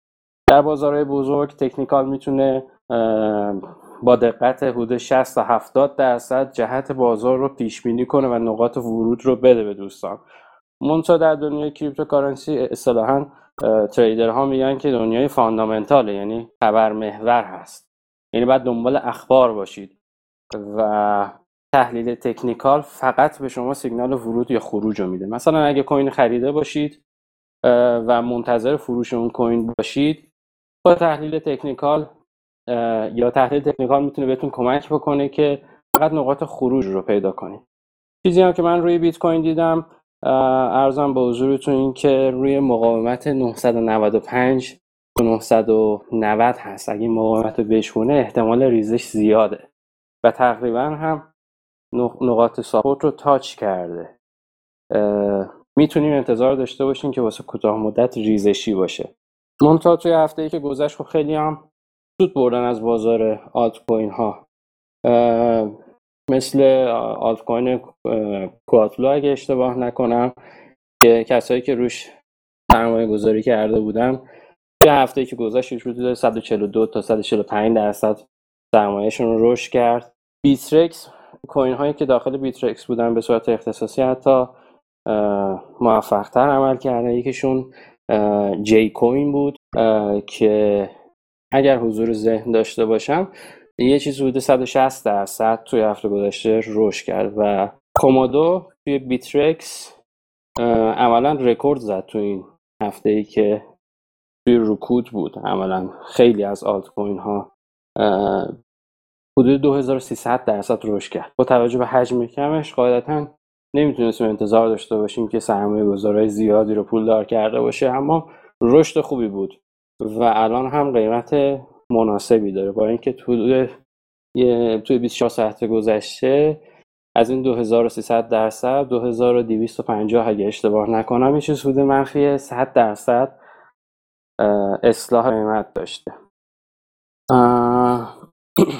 در بازارهای بزرگ تکنیکال می‌تونه با دقت حدود 60 تا 70 درصد جهت بازار رو پیش بینی کنه و نقاط ورود رو بده به دوستان. منتها در دنیای cryptocurrency اصطلاحا ها میگن که دنیای fundamental ـه یعنی خبر محور هست. یعنی باید دنبال اخبار باشید و تحلیل تکنیکال فقط به شما سیگنال ورود یا خروج رو میده. مثلا اگه coin خریده باشید و منتظر فروش اون coin باشید با تحلیل تکنیکال یا تحلیل تکنیکال می‌تونه بهتون کمک بکنه که فقط نقاط خروج رو پیدا کنید چیزی هم که من روی بیت کوین دیدم ارزم به حضورتون این که روی مقاومت 995 و 990 هست. اگه مقاومت رو بشونه احتمال ریزش زیاده. و تقریبا هم نقاط ساپورت رو تاچ کرده. می‌تونیم انتظار داشته باشیم که واسه کوتاه مدت ریزشی باشه. منتها توی هفته ای که گذشت خب خیلی هم سود بردن از بازار آلت کوین ها مثل آلت کوین کواتلو اگه اشتباه نکنم که کسایی که روش سرمایه گذاری کرده بودن توی هفته که گذشت حدود 142 تا 145 درصد سرمایهشون رو رشد کرد. بیترکس کوین هایی که داخل بیترکس بودن به صورت اختصاصی حتی موفق تر عمل کرده یکیشون جی coin بود که اگر حضور ذهن داشته باشم یه چیز حدود 160 درصد توی هفته گذشته رشد کرد و کومودو توی بیترکس عملا رکورد زد تو این هفته ای که توی رکود بود. عملا خیلی از آلت کوین ها حدود 2300 درصد رشد کرد. با توجه به حجم کمش قاعدتا نمی‌تونستیم انتظار داشته باشیم که سرمایه گذارای زیادی رو پول دار کرده باشه اما رشد خوبی بود. و الان هم قیمت مناسبی داره. با اینکه توی توی 24 ساعت گذشته از این 2300 درصد 2250 اگه اشتباه نکنم یه چیز حدود منفی 100 درصد اصلاح قیمت داشته.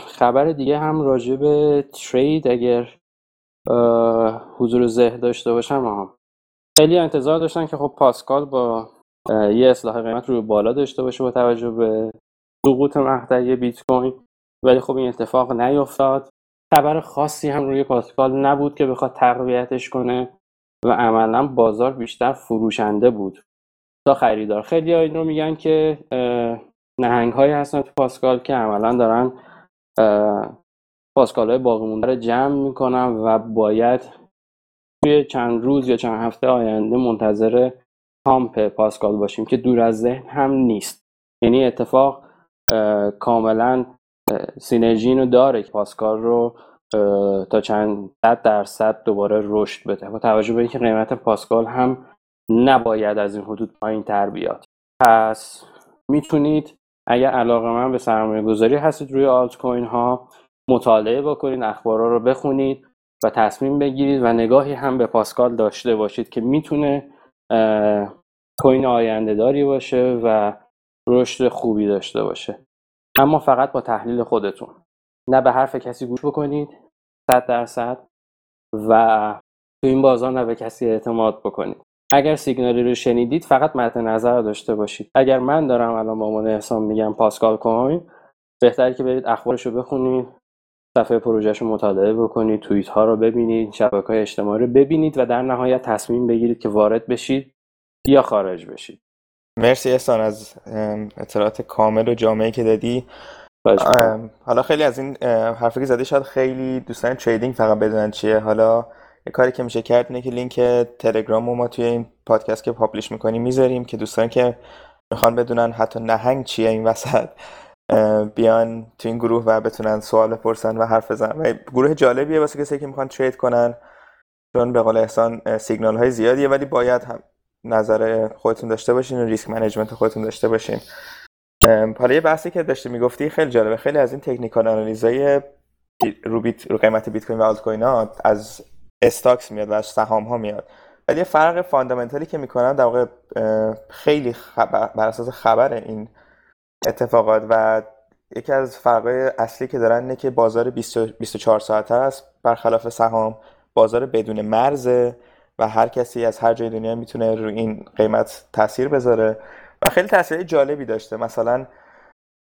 خبر دیگه هم راجع به ترید اگر حضور ذهن داشته باشم هم خیلی انتظار داشتن که خب پاسکال با یه اصلاح قیمت روی بالا داشته باشه با توجه به سقوط مقطعی بیت کوین. ولی خب این اتفاق نیفتاد. خبر خاصی هم روی پاسکال نبود که بخواد تقویتش کنه و عملا بازار بیشتر فروشنده بود. تا خریدار. خیلی این رو میگن که نهنگ هایی هستن تو پاسکال که عملا دارن پاسکال های باقی مونده رو جمع می‌کنن و باید توی چند روز یا چند هفته آینده منتظر پامپ پاسکال باشیم که دور از ذهن هم نیست. یعنی اتفاق کاملا سینرژی رو داره که پاسکال رو تا چند صد درصد دوباره رشد بده. با توجه به اینکه قیمت پاسکال هم نباید از این حدود پایین تر بیاد. پس می‌تونید اگر علاقه من به سرمایه گذاری هستید روی آلت کوین ها مطالعه بکنید اخبارها رو بخونید و تصمیم بگیرید و نگاهی هم به پاسکال داشته باشید که می‌تونه کوین آینده داری باشه و رشد خوبی داشته باشه. اما فقط با تحلیل خودتون. نه به حرف کسی گوش بکنید صد درصد و تو این بازار نه به کسی اعتماد بکنید. اگر سیگنالی رو شنیدید فقط مد نظر داشته باشید. اگر من دارم الان با عنوان احسان میگم پاسکال کوین بهتره که برید اخبارش رو بخونید. صفحه پروژهش رو مطالعه بکنید توییت ها رو ببینید شبکه های اجتماعی رو ببینید و در نهایت تصمیم بگیرید که وارد بشید یا خارج بشید. مرسی احسان از اطلاعات کامل و جامعه که دادی. حالا خیلی از این حرفی که زدی شاید خیلی دوستان trading فقط بدونن چیه. حالا یه کاری که میشه کرد اینه که لینک تلگرام رو ما توی این پادکست که publish می‌کنیم می‌ذاریم که دوستان که می‌خوان بدونن حتی نهنگ چیه این وسط بیان تو این گروه و بتونن سوال بپرسن و حرف بزنن. و گروه جالبیه واسه کسی که می‌خوان trade کنن چون به قول احسان سیگنال های زیادیه ولی باید هم نظر خودتون داشته باشین و risk management خودتون داشته باشین. حالا یه بحثی که داشته می‌گفتی خیلی جالبه. خیلی از این تکنیکال آنالیزای رو, بیت، رو قیمت بیت کوین و آلت کوین ها از استاکس میاد و از سهام ها میاد. ولی فرق فاندامنتالی که می‌کنن در واقع خیلی خبر بر اساس خبر این اتفاقات و یکی از فرقای اصلی که دارن اینه که بازار 24 ساعته است. برخلاف سهام بازار بدون مرزه و هر کسی از هر جای دنیا می‌تونه روی این قیمت تاثیر بذاره و خیلی تاثیر جالبی داشته. مثلا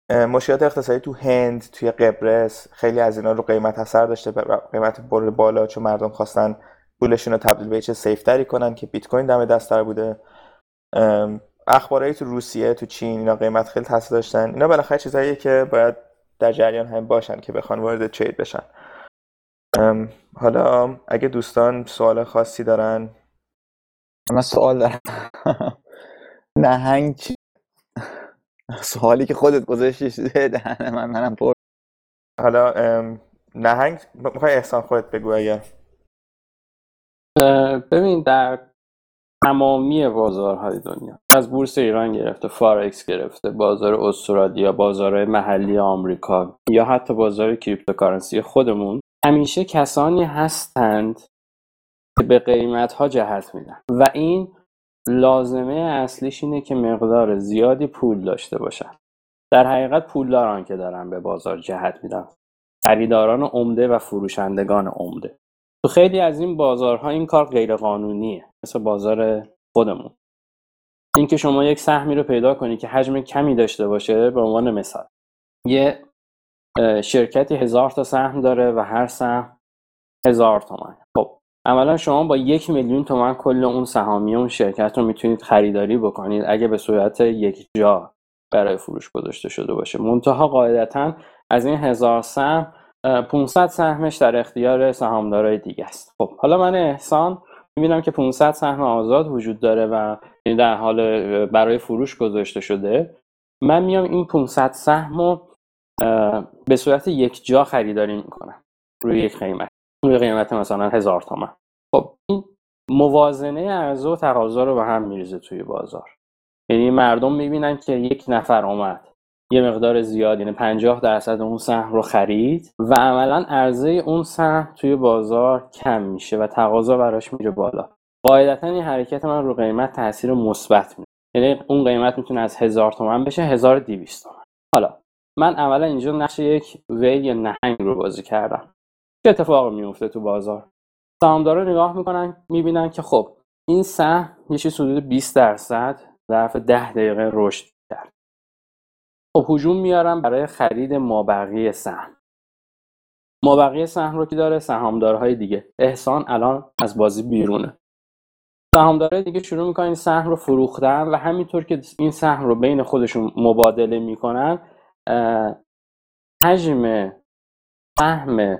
مشکلات اقتصادی تو هند توی قبرس خیلی از اینا رو قیمت اثر داشته قیمت برد بالا چون مردم خواستن پولشون رو تبدیل به چه سیفتری کنن که بیت کوین دم دستتر بوده. اخبارایی تو روسیه تو چین اینا قیمت خیلی تاثیر داشتن. اینا بالاخره چیزاییه که باید در جریان هم باشن که بخوان وارد ترید بشن. حالا اگه دوستان سوال خاصی دارن؟ من سوال دارم. نهنگ چی؟ سوالی که خودت گذاشتی دهن من منم پر. حالا نهنگ می‌خوای احسان خودت بگو اگر ببین در تمامی بازارهای دنیا از بورس ایران گرفته فارکس گرفته بازار استرالیا بازار محلی آمریکا یا حتی بازار cryptocurrency خودمون همیشه کسانی هستند که به قیمت ها جهت میدن. و این لازمه اصلیش اینه که مقدار زیادی پول داشته باشن. در حقیقت پولداران که دارن به بازار جهت میدن. خریداران عمده و فروشندگان عمده. تو خیلی از این بازارها این کار غیرقانونیه مثل بازار خودمون. اینکه شما یک سهمی رو پیدا کنی که حجم کمی داشته باشه به عنوان مثال. یه شرکتی هزار تا سهم داره و هر سهم هزار تومن خب عملا شما با یک میلیون تومن کل اون سهامی اون شرکت رو می‌تونید خریداری بکنید اگه به صورت یک جا برای فروش گذاشته شده باشه. منتها قاعدتا از این هزار سهم 500 سهمش در اختیار سهامدارای دیگه است. خب حالا من احسان می‌بینم که 500 سهم آزاد وجود داره و در حال برای فروش گذاشته شده. من میام این 500 سهم رو به صورت یک جا خریداری می‌کنم. روی یک قیمت. روی قیمت مثلا هزار تومن. خب این موازنه عرضه و تقاضا رو به هم میریزه توی بازار. یعنی مردم می‌بینن که یک نفر اومد. یه مقدار زیاد یعنی 50 درصد اون سهم رو خرید و عملا عرضه اون سهم توی بازار کم میشه و تقاضا براش میره بالا. قاعدتا این حرکت من رو قیمت تاثیر مثبت میده یعنی اون قیمت می‌تونه از هزار تومن بشه 1200 تومن. حالا من اولا اینجا نقش یک ویل یا نهنگ رو بازی کردم. چه اتفاقی میفته تو بازار؟ سهامدارا نگاه می‌کنن می‌بینن که خب این سهم یه چیز حدود 20 درصد ظرف 10 دقیقه رشد خب هجوم میارن برای خرید مابقی سهم مابقی سهم رو که داره؟ سهامدارهای دیگه. احسان الان از بازی بیرونه. سهامدارهای دیگه شروع می‌کنن این سهم رو فروختن و همینطور که این سهم رو بین خودشون مبادله می‌کنن حجم سهم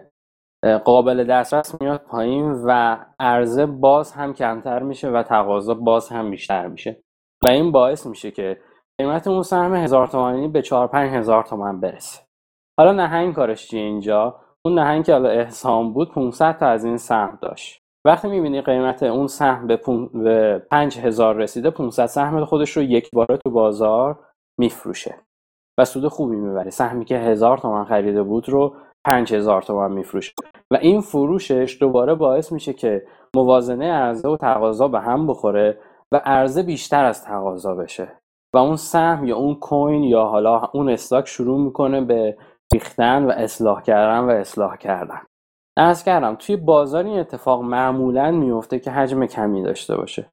قابل دسترس میاد پایین و عرضه باز هم کمتر میشه و تقاضا باز هم بیشتر میشه. و این باعث میشه که قیمت اون سهم هزار تومانی به چهار پنج هزار تومن برسه. حالا نهنگ کارش چیه اینجا؟ اون نهنگ که حالا احسان بود 500 تا از این سهم داشت. وقتی می‌بینی قیمت اون سهم به, پون... به 5000 رسیده 500 سهم خودش رو یک باره تو بازار میفروشه. و سود خوبی می‌بره. سهمی که هزار تومن خریده بود رو 5000 تومن میفروشه. و این فروشش دوباره باعث میشه که موازنه عرضه و تقاضا به هم بخوره و عرضه بیشتر از تقاضا بشه. و اون سهم یا اون کوین یا حالا اون استاک شروع می‌کنه به ریختن و اصلاح کردن و اصلاح کردن. ارز کردم توی بازار این اتفاق معمولا میفته که حجم کمی داشته باشه.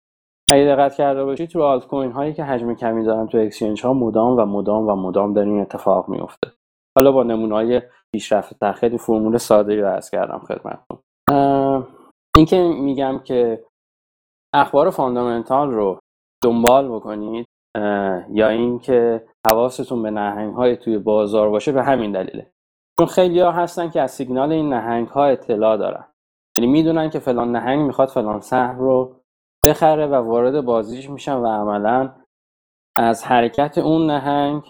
اگه دقت کرده باشید تو آلت کوین هایی که حجم کمی دارن تو exchange ها مدام و مدام و مدام در این اتفاق میفته حالا با نمونه های پیشرفته خیلی فرمول ساده رو عرض کردم خدمتتون. اینکه میگم که اخبار fundamental رو دنبال بکنید یا اینکه حواستون به نهنگ های توی بازار باشه به همین دلیله. چون خیلی ها هستن که از سیگنال این نهنگ ها اطلاع دارن. یعنی می‌دونن که فلان نهنگ می‌خواد فلان سهم رو بخره و وارد بازیش میشن و عملا از حرکت اون نهنگ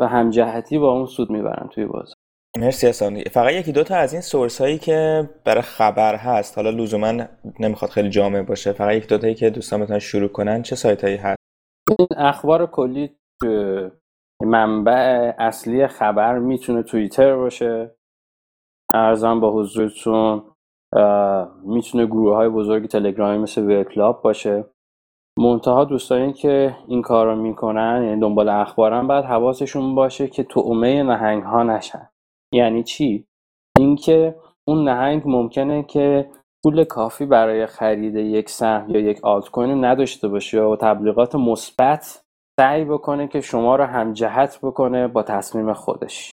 و همجهتی با اون سود می‌برن توی بازار. مرسی اصلا فقط یکی دوتا از این سورس هایی که برای خبر هست. حالا لزوما نمی‌خواد خیلی جامع باشه. فقط یک دوتایی که دوستان بتونن شروع کنن. چه سایت هایی هست این اخبار کلی منبع اصلی خبر می‌تونه توییتر باشه. ارزم با حضورتون می‌تونه گروه های بزرگ تلگرامی مثل ویرکلاب باشه. منتها دوستانی که این کار رو می‌کنن یعنی دنبال اخبارن باید حواسشون باشه که تومه نهنگ ها نشن. یعنی چی؟ اینکه اون نهنگ ممکنه که پول کافی برای خرید یک سهم یا یک آلت کوین نداشته باشه و تبلیغات مثبت سعی بکنه که شما رو هم جهت بکنه با تصمیم خودش.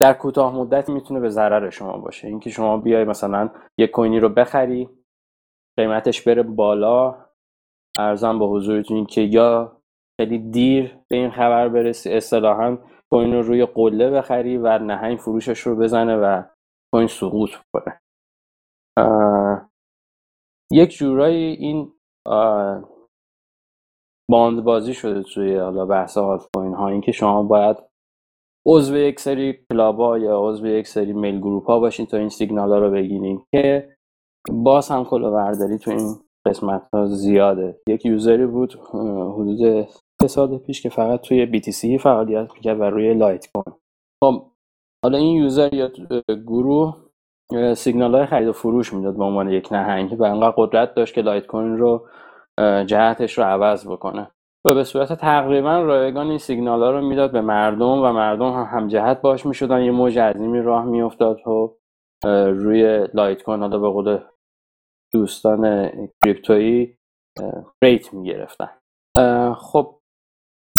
در کوتاه مدت می‌تونه به ضرر شما باشه. اینکه شما بیای مثلا یک کوینی رو بخری قیمتش بره بالا ارزم با حضورتون که یا خیلی دیر به این خبر برسی اصطلاحا کوین رو روی قله بخری و نهنگ فروشش رو بزنه و کوین سقوط کنه یک جورایی این باند بازی شده توی حالا بحث آلت کوین ها اینکه شما باید عضو یک سری club ها یا عضو یک سری mail group ها باشین تا این سیگنال ها رو بگیرین که باز هم کلاهبرداری تو این قسمت ها زیاده. یک user ی بود حدود سه سال پیش که فقط توی BTC فعالیت می‌کرد و روی لایت کوین خب حالا این user یا گروه سیگنال های خرید و فروش می‌داد به عنوان یک نهنگ و انقدر قدرت داشت که لایت کوین رو جهتش رو عوض بکنه. و به صورت تقریبا رایگان این سیگنال ها رو می‌داد به مردم و مردم هم هم جهت باش می‌شدن. یه موج عظیمی راه میافتاد و روی لایت کوین حالا به قول دوستان کریپتویی ریت می‌گرفتن. خب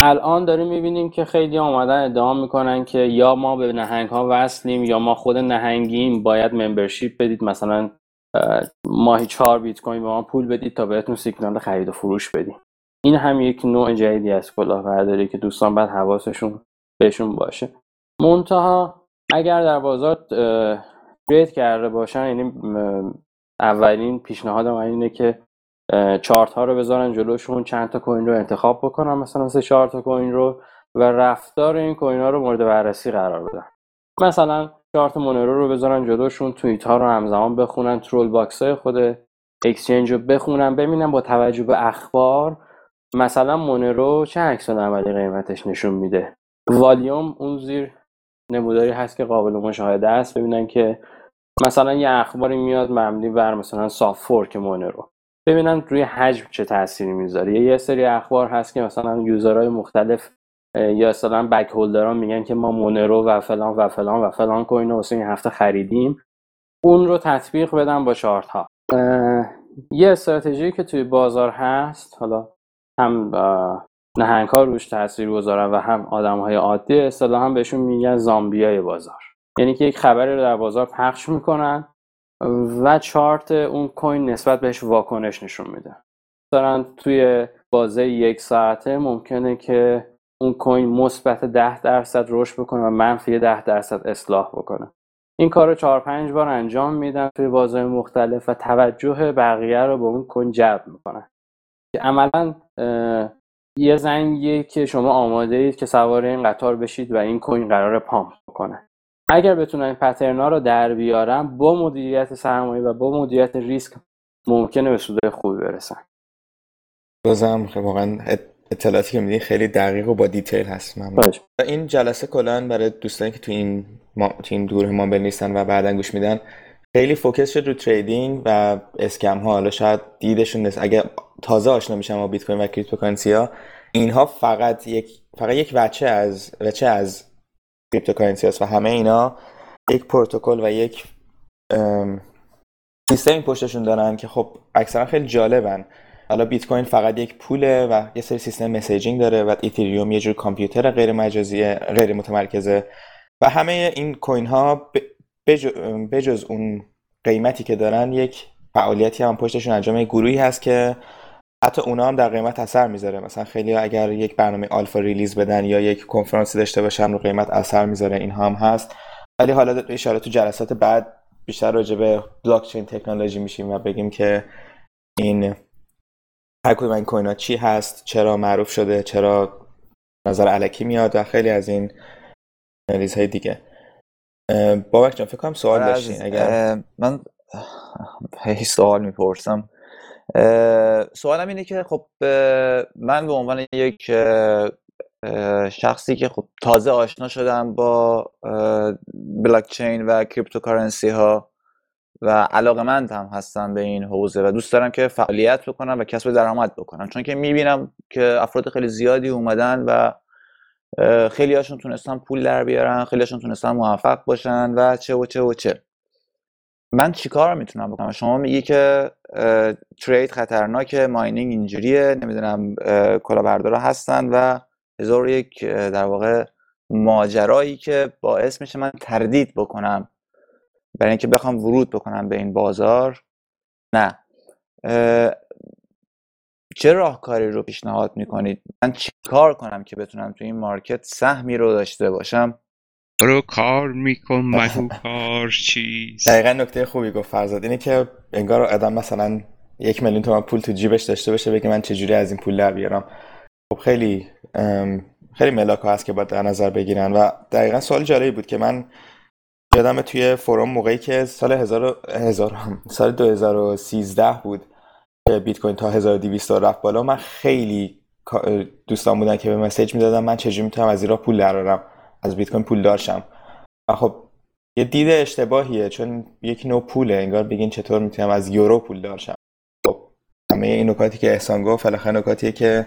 الان داریم می‌بینیم که خیلی آمدن ادعا می‌کنن که یا ما به نهنگ ها وصلیم یا ما خود نهنگیم باید membership بدید. مثلا ماهی چهار بیت کوین به ما پول بدید تا بهتون سیگنال خرید و فروش بدیم. این هم یک نوع جدیدی از کلاهبرداری که دوستان باید حواسشون بهشون باشه. منتها اگر در بازار trade کرده باشن یعنی اولین پیشنهاد من اینه که چارت ها رو بذارن جلوشون چند تا coin رو انتخاب بکنن مثلا سه چهار تا coin رو و رفتار این coin ها رو مورد بررسی قرار بدن. مثلا چارت مونرو رو بذارن جلوشون توییت ها رو همزمان بخونن trollbox های خود exchange رو بخونن ببینن با توجه به اخبار مثلا مونرو چه عکس عملی قیمتش نشون میده. والیوم اون زیر نموداری هست که قابل مشاهده است ببینن که مثلا یه اخباری میاد مبنی بر مثلا soft fork مونرو. ببینن روی حجم چه تأثیری می‌ذاره. یه سری اخبار هست که مثلا user های مختلف یا مثلا bag holder ان میگن که ما مونرو و فلان و فلان و فلان coin واسه این هفته خریدیم. اون رو تطبیق بدن با چارت ها یه استراتژی که توی بازار هست حالا هم نهنگ ها روش تاثیر گذارن و هم آدم های عادی اصطلاحا بهشون میگن زامبیای بازار. یعنی که یک خبری رو در بازار پخش می‌کنن و چارت اون کوین نسبت بهش واکنش نشون میده. مثلا توی بازه یک ساعته ممکنه که اون کوین مثبت ده درصد رشد بکنه و منفی ده درصد اصلاح بکنه. این کار رو چهار پنج بار انجام میدن توی بازه مختلف و توجه بقیه رو به اون coin جلب می‌کنن. که عملا یه زنگیه که شما آماده اید که سوار این قطار بشید و این coin قرار pump بکنه. اگر بتونن این pattern ا رو در بیارن با مدیریت سرمایه و با مدیریت ریسک ممکنه به سودهای خوبی برسن. بازم واقعا اطلاعاتی که میدین خیلی دقیق و با detail هست این جلسه کلا برای دوستانی که تو این ما... تو این دور ما نیستن و بعدا گوش میدن خیلی focus شد رو trading و scam ها حالا شاید دیدشون نیست. اگه تازه آشنا میشن با بیت کوین و cryptocurrency ها اینها فقط یک فقط یک وجه از وجه از cryptocurrency و همه اینا یک پروتکل و یک سیستمی پشتشون دارن که خب اکثرا خیلی جالبن. حالا بیت کوین فقط یک پوله و یه سری سیستم messaging داره و ایتریوم یه جور کامپیوتر غیر مجازی غیر متمرکزه و همه این کوین ها بجز اون قیمتی که دارن یک فعالیتی هم پشتشون انجام گروهی هست که حتی اونا هم در قیمت اثر می‌ذاره. مثلا خیلی اگر یک برنامه آلفا ریلیز بدن یا یک کنفرانسی داشته باشن رو قیمت اثر می‌ذاره. این هم هست. ولی حالا اشاره تو جلسات بعد بیشتر راجع به بلاک چین تکنولوژی میشیم و بگیم که این هر کدوم این کوین ها چی هست چرا معروف شده چرا نظر الکی میاد و خیلی از این های دیگه. بابک جان فکر کنم سوال آره، داشتین اگر من هی سوال می‌پرسم. سوالم اینه که خب من به عنوان یک شخصی که خب تازه آشنا شدم با بلاکچین و cryptocurrency ها و علاقمند هم هستم به این حوزه و دوست دارم که فعالیت بکنم و کسب درآمد بکنم. چون که می‌بینم که افراد خیلی زیادی اومدن و خیلی هاشون تونستن پول در بیارن خیلی هاشون تونستن موفق باشن و چه و چه و چه. من چیکار می‌تونم بکنم؟ شما میگی که ترید خطرناک ماینینگ اینجوریه نمی‌دونم کلاهبردارا هستن و هزار یک در واقع ماجرایی که باعث میشه من تردید بکنم. برای اینکه بخوام ورود بکنم به این بازار. نه. چه راهکاری رو پیشنهاد می‌کنید؟ من چیکار کنم که بتونم تو این مارکت سهمی رو داشته باشم؟ رو کار میکن مگو کار چیست؟ دقیقا نکته خوبی گفت فرزاد. اینه که انگار آدم مثلا یک میلیون تومن پول تو جیبش داشته باشه بگه من چجوری از این پول در بیارم. خب خیلی خیلی ملاک هست که باید در نظر بگیرن. و دقیقا سوال جالبی بود که من یادم توی فروم موقعی که سال هزار, هزار سال 2013 بود بیت کوین تا 1200 رفت بالا من خیلی دوستان بودن که به مسیج می‌دادم من چجوری می‌تونم از ایران پول درارم از بیت کوین پول دارشم و خب یه دید اشتباهیه چون یک نوع پوله انگار بگین چطور می‌تونم از یورو پول دارشم خب همه این نکاتی که احسان گفت بالاخره نکاتیه که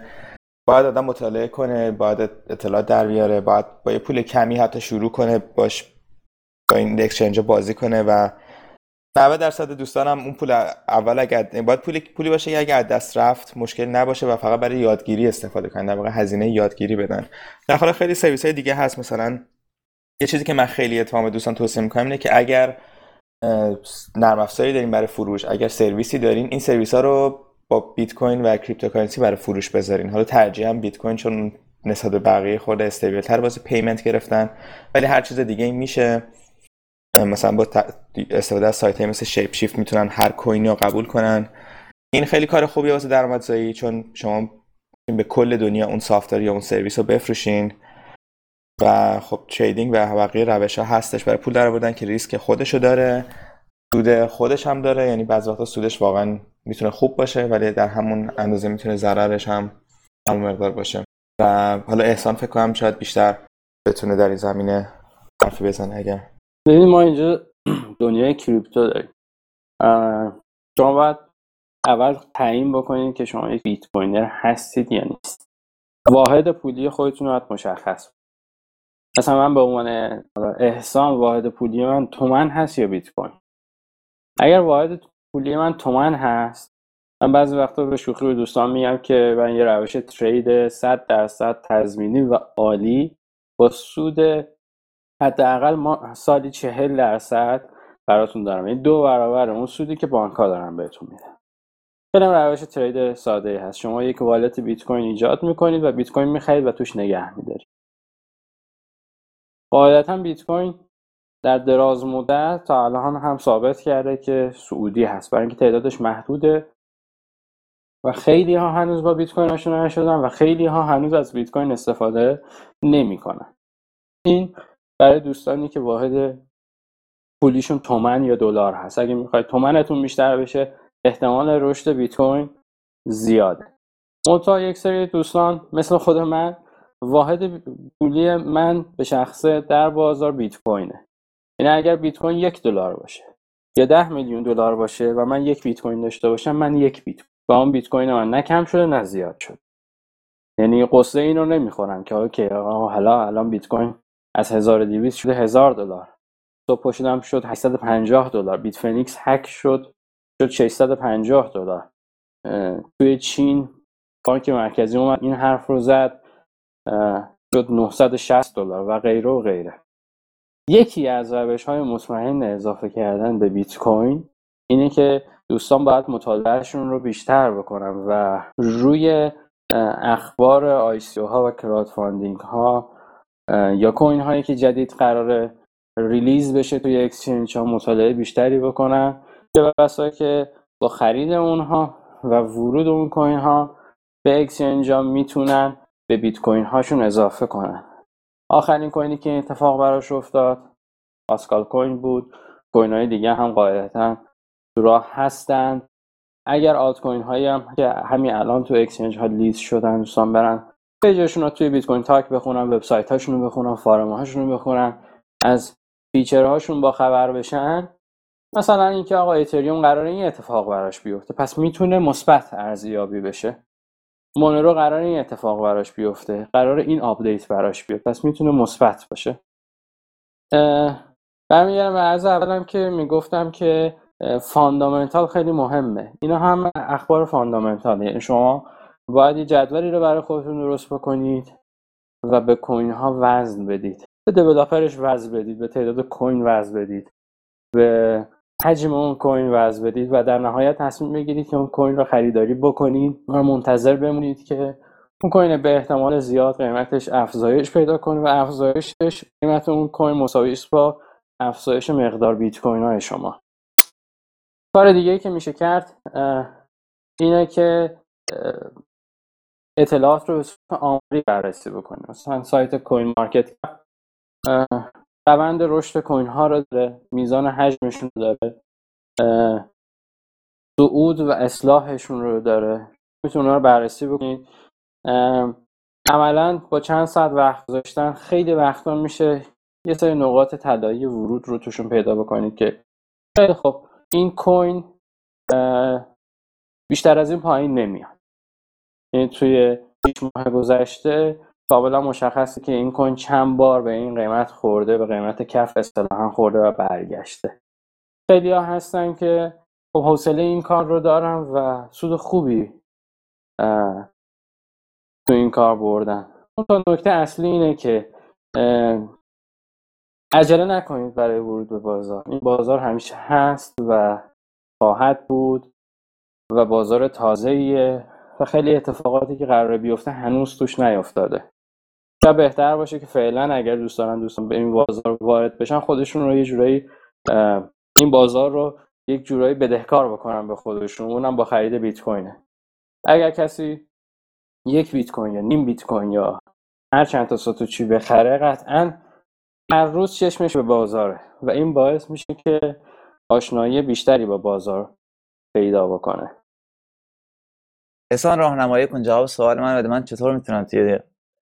باید آدم مطالعه کنه باید اطلاعات در بیاره باید با یه پول کمی حتی شروع کنه باش با این exchange بازی کنه و 90 درصد دوستانم اون پول اول اگر باید پولی پولی باشه که اگر دست رفت مشکل نباشه و فقط برای یادگیری استفاده کنن در واقع هزینه یادگیری بدن. در حال خیلی سرویس های دیگه هست مثلا یه چیزی که من خیلی اتفاقا دوستان توصیه می‌کنم اینه که اگر نرم افزاری دارین برای فروش اگر سرویسی دارین این سرویس ها رو با بیت کوین و cryptocurrency برای فروش بذارین. حالا ترجیحاً بیت کوین چون نسبت بقیه خورده stable تر واسه payment گرفتن ولی هر چیز دیگه میشه. مثلا با استفاده از سایت مثل ShapeShift می‌تونن هر کوینی رو قبول کنن. این خیلی کار خوبی واسه درآمدزایی چون شما به کل دنیا اون software یا اون سرویس رو بفروشین. و خب trading و بقیه روش ها هستش. برای پول درآوردن که ریسک خودشو داره سود خودش هم داره. یعنی بعضی وقتا سودش واقعا می‌تونه خوب باشه ولی در همون اندازه می‌تونه ضررش هم همون مقدار باشه. و حالا احسان فکر کنم شاید بیشتر بتونه در این زمینه حرفی بزنه اگر ببین ما اینجا دنیای کریپتو داریم. شما باید اول تعیین بکنید که شما یک بیت کوینر هستید یا نیست واحد پولی خودتون رو مشخص مثلا من به عنوان احسان واحد پولی من تومن هست یا بیت کوین؟ اگر واحد پولی من تومن هست من بعضی وقتا به شوخی به دوستان میگم که من یه روش ترید 100 درصد تضمینی و عالی با سود حداقل ما سالی چهل درصد براتون دارم. این دو برابر اون سودی که بانک ها دارن بهتون میدن. خیلی روش ترید ساده هست. شما یک والت بیت کوین ایجاد می‌کنید و بیت کوین می‌خرید و توش نگه میدارید. قاعدتا بیت کوین در دراز مدت تا الان هم ثابت کرده که سعودی هست. برای اینکه تعدادش محدوده و خیلی ها هنوز با بیت کوین آشنا نشدن و خیلی ها هنوز از بیت کوین استفاده نمی‌کنن. این برای دوستانی که واحد پولیشون تومن یا دلار هست. اگه می‌خواید تومنتون بیشتر بشه احتمال رشد بیت کوین زیاده. منتها یک سری دوستان مثل خود من واحد پولی من به شخصه در بازار بیت کوینه یعنی اگر بیت کوین یک دلار باشه یا ده میلیون دلار باشه و من یک بیت کوین داشته باشم من یک بیت و اون بیت کوین من نه کم شده نه زیاد شد یعنی قصه این رو که اوکی حالا الان بیت کوین از 1200 شده 1000 دلار. صبح پا شدم شد 850 دلار. Bitfinex هک شد شد 650 دلار. توی چین بانک مرکزی اومد این حرف رو زد شد 960 دلار و غیره و غیره. یکی از روش های مطمئن اضافه کردن به بیت کوین اینه که دوستان باید مطالعهشون رو بیشتر بکنن و روی اخبار ICO ها و crowdfunding ها یا coin هایی که جدید قراره release بشه توی exchange ها مطالعه بیشتری بکنن چه بسا که با خرید اونها و ورود اون coin ها به exchange ها می‌تونن به بیت کوین هاشون اضافه کنن. آخرین کوینی که اتفاق براش افتاد Pascal Coin بود. coin های دیگه هم قاعدتا تو راه هستن. اگر آلت کوین هایی هم که همین الان تو exchange ها لیست شدن دوستان برن page شون رو توی Bitcointalk بخونن وبسایت هاشون رو بخونن forum هاشون رو بخونن از feature هاشون با خبر بشن. مثلا اینکه آقا اتریوم قراره این اتفاق براش بیفته پس می‌تونه مثبت ارزیابی بشه. مونرو قرار این اتفاق براش بیفته قرار این update براش بیاد پس می‌تونه مثبت باشه. برمیگردم به حرف اولم که می‌گفتم که fundamental خیلی مهمه. اینا هم اخبار fundamental یعنی شما باید یه جدولی رو برای خودتون درست بکنید و به کوین ها وزن بدید. به دیولپرش وزن بدید به تعداد کوین وزن بدید به حجم اون کوین وزن بدید و در نهایت تصمیم بگیرید که اون کوین رو خریداری بکنید و منتظر بمونید که اون کوین به احتمال زیاد قیمتش افزایش پیدا کنه و افزایشش قیمت اون کوین مساوی است با افزایش مقدار بیت کوین های شما. کار دیگه ای که میشه کرد اینه که اطلاعات رو به صورت آماری بررسی بکنیم. مثلا سایت کوین مارکت روند رشد کوین ها رو داره میزان حجمشون رو داره صعود و اصلاحشون رو داره. می‌تونه رو بررسی بکنید. عملا با چند ساعت وقت گذاشتن خیلی وقتا میشه یه سری نقاط طلایی ورود رو توشون پیدا بکنید که خیلی خب این کوین بیشتر از این پایین نمیاد. یعنی توی 6 ماه گذشته کاملا مشخصه که این کوین چند بار به این قیمت خورده به قیمت کف اصطلاحا خورده و برگشته. خیلی ها هستن که خب حوصله این کار رو دارن و سود خوبی تو این کار بردن. اون نکته اصلی اینه که عجله نکنید برای ورود به بازار. این بازار همیشه هست و خواهد بود و بازار تازه و خیلی اتفاقاتی که قراره بیفته هنوز توش نیافتاده. شاید بهتر باشه که فعلا اگر دوست دارن دوستان به این بازار وارد بشن خودشون رو یه جورایی این بازار رو یک جورایی بدهکار بکنن به خودشون. اونم با خرید بیت کوینه اگر کسی یک بیت کوین یا نیم بیت کوین یا هر چند تا ساتوچی بخره قطعا هر روز چشمش به بازاره و این باعث میشه که آشنایی بیشتری با بازار پیدا بکنه. احسان راهنمایی کن جواب سوال من بده. من چطور می‌تونم توی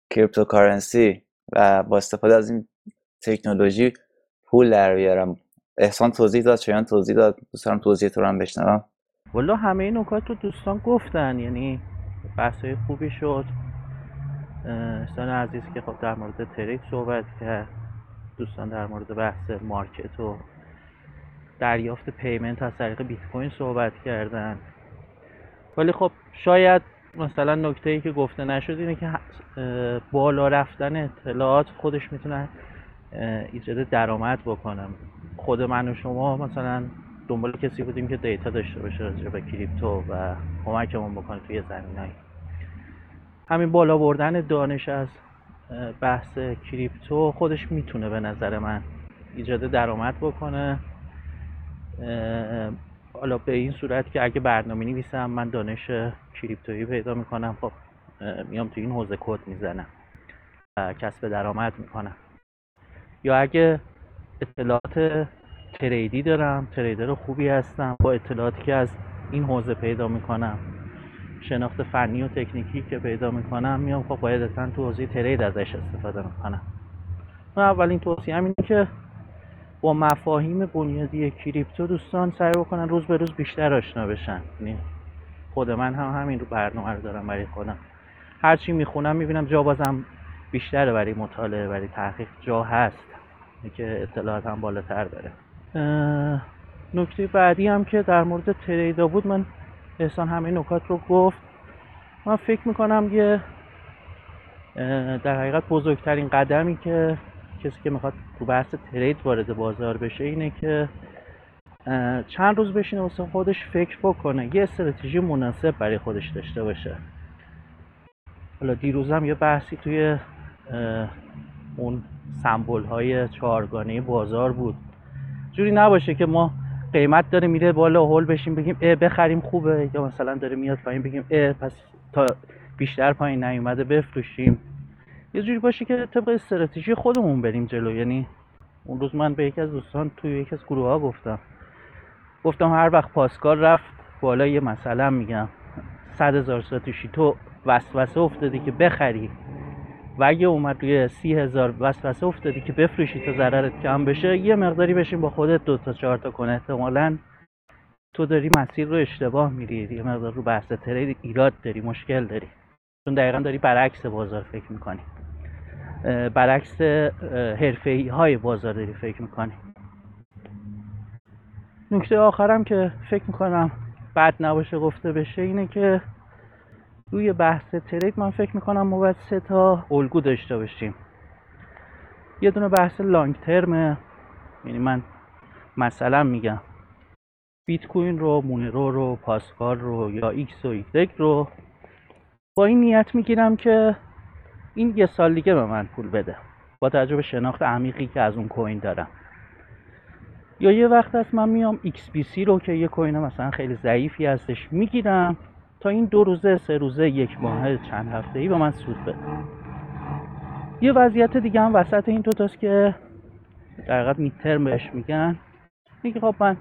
cryptocurrency و با استفاده از این تکنولوژی پول در بیارم؟ احسان توضیح داد شایان توضیح داد. دوست توضیح تو هم بشنوم. والا همه این نکات رو دوستان گفتن یعنی بحثای خوبی شد. دوستان عزیز که خب در مورد trade صحبت کرد. دوستان در مورد بحث market و دریافت payment از طریق بیت کوین صحبت کردن. ولی خب شاید مثلا نکته ای که گفته نشد اینه که بالا رفتن اطلاعات خودش می‌تونه ایجاد درآمد بکنم خود من و شما مثلا دنبال کسی بودیم که data داشته باشه راجع به crypto و کمکمون بکنه توی زمینایی همین بالا بردن دانش از بحث کریپتو خودش می‌تونه به نظر من ایجاد درآمد بکنه. حالا به این صورت که اگه برنامه نویسم من دانش کریپتویی پیدا می‌کنم خب میام تو این حوزه کد می‌زنم کسب درآمد می‌کنم. یا اگه اطلاعات تریدی دارم تریدر خوبی هستم با اطلاعاتی که از این حوزه پیدا می‌کنم شناخت فنی و تکنیکی که پیدا می‌کنم میام خب قاعدتا تو حوزه ترید ازش استفاده می‌کنم. من اولین توصیه اینه که با مفاهیم بنیادی کریپتو دوستان سعی بکنن روز به روز بیشتر آشنا بشن. یعنی خود من هم همین رو برنامه رو دارم برای خودم. هرچی می‌خونم می‌بینم جا بازم بیشتره برای مطالعه برای تحقیق. جا هست که اطلاعات هم بالاتر بره نکته بعدی هم که در مورد تریدا بود من احسان همه نکات رو گفت. من فکر می‌کنم یه در حقیقت بزرگترین قدمی که کسی که می‌خواد تو بحث ترید وارد بازار بشه اینه که چند روز بشینه واسه خودش فکر بکنه. یه استراتژی مناسب برای خودش داشته باشه. حالا دیروزم یه بحثی توی اون سمبول های چهارگانه بازار بود. جوری نباشه که ما قیمت داره میره بالا هول بشیم بگیم اه بخریم خوبه یا مثلا داره میاد پایین بگیم اه پس تا بیشتر پایین نیومده بفروشیم. یه جوری باشه که طبق استراتژی خودمون بریم جلو. یعنی اون روز من به یکی از دوستان توی یکی از گروه ها گفتم. گفتم هر وقت پاسکال رفت بالا یه مثلا میگم. صد هزار ساتوشی تو وسوسه افتادی که بخری. و اگه اومد روی سی هزار وسوسه افتادی که بفروشی تا ضررت کم بشه یه مقداری بشین با خودت دو تا چهار تا کنه. احتمالا تو داری مسیر رو اشتباه میری یه مقدار رو بحث ترید ایراد داری مشکل داری. چون دقیقا داری برعکس بازار فکر می‌کنی. برعکس حرفه های بازار داری فکر می‌کنی. نکته آخرم که فکر می‌کنم بد نباشه گفته بشه اینه که روی بحث trade من فکر می‌کنم ما باید سه تا الگو داشته باشیم. یه دونه بحث long term ه. یعنی من مثلا میگم بیت کوین رو مونیرو رو پاسکال رو یا ایکس و ایگرگ رو با این نیت می‌گیرم که این یه سال دیگه به من پول بده. با توجه شناخت عمیقی که از اون coin دارم. یا یه وقت هست من میام XBC رو که یه کوین مثلا خیلی ضعیفی هستش می‌گیرم تا این دو روزه سه روزه یک ماه چند هفته ای به من سود بده. یه وضعیت دیگه هم وسط این دوتاست که در حقیقت میترم بهش میگن. میگه خب من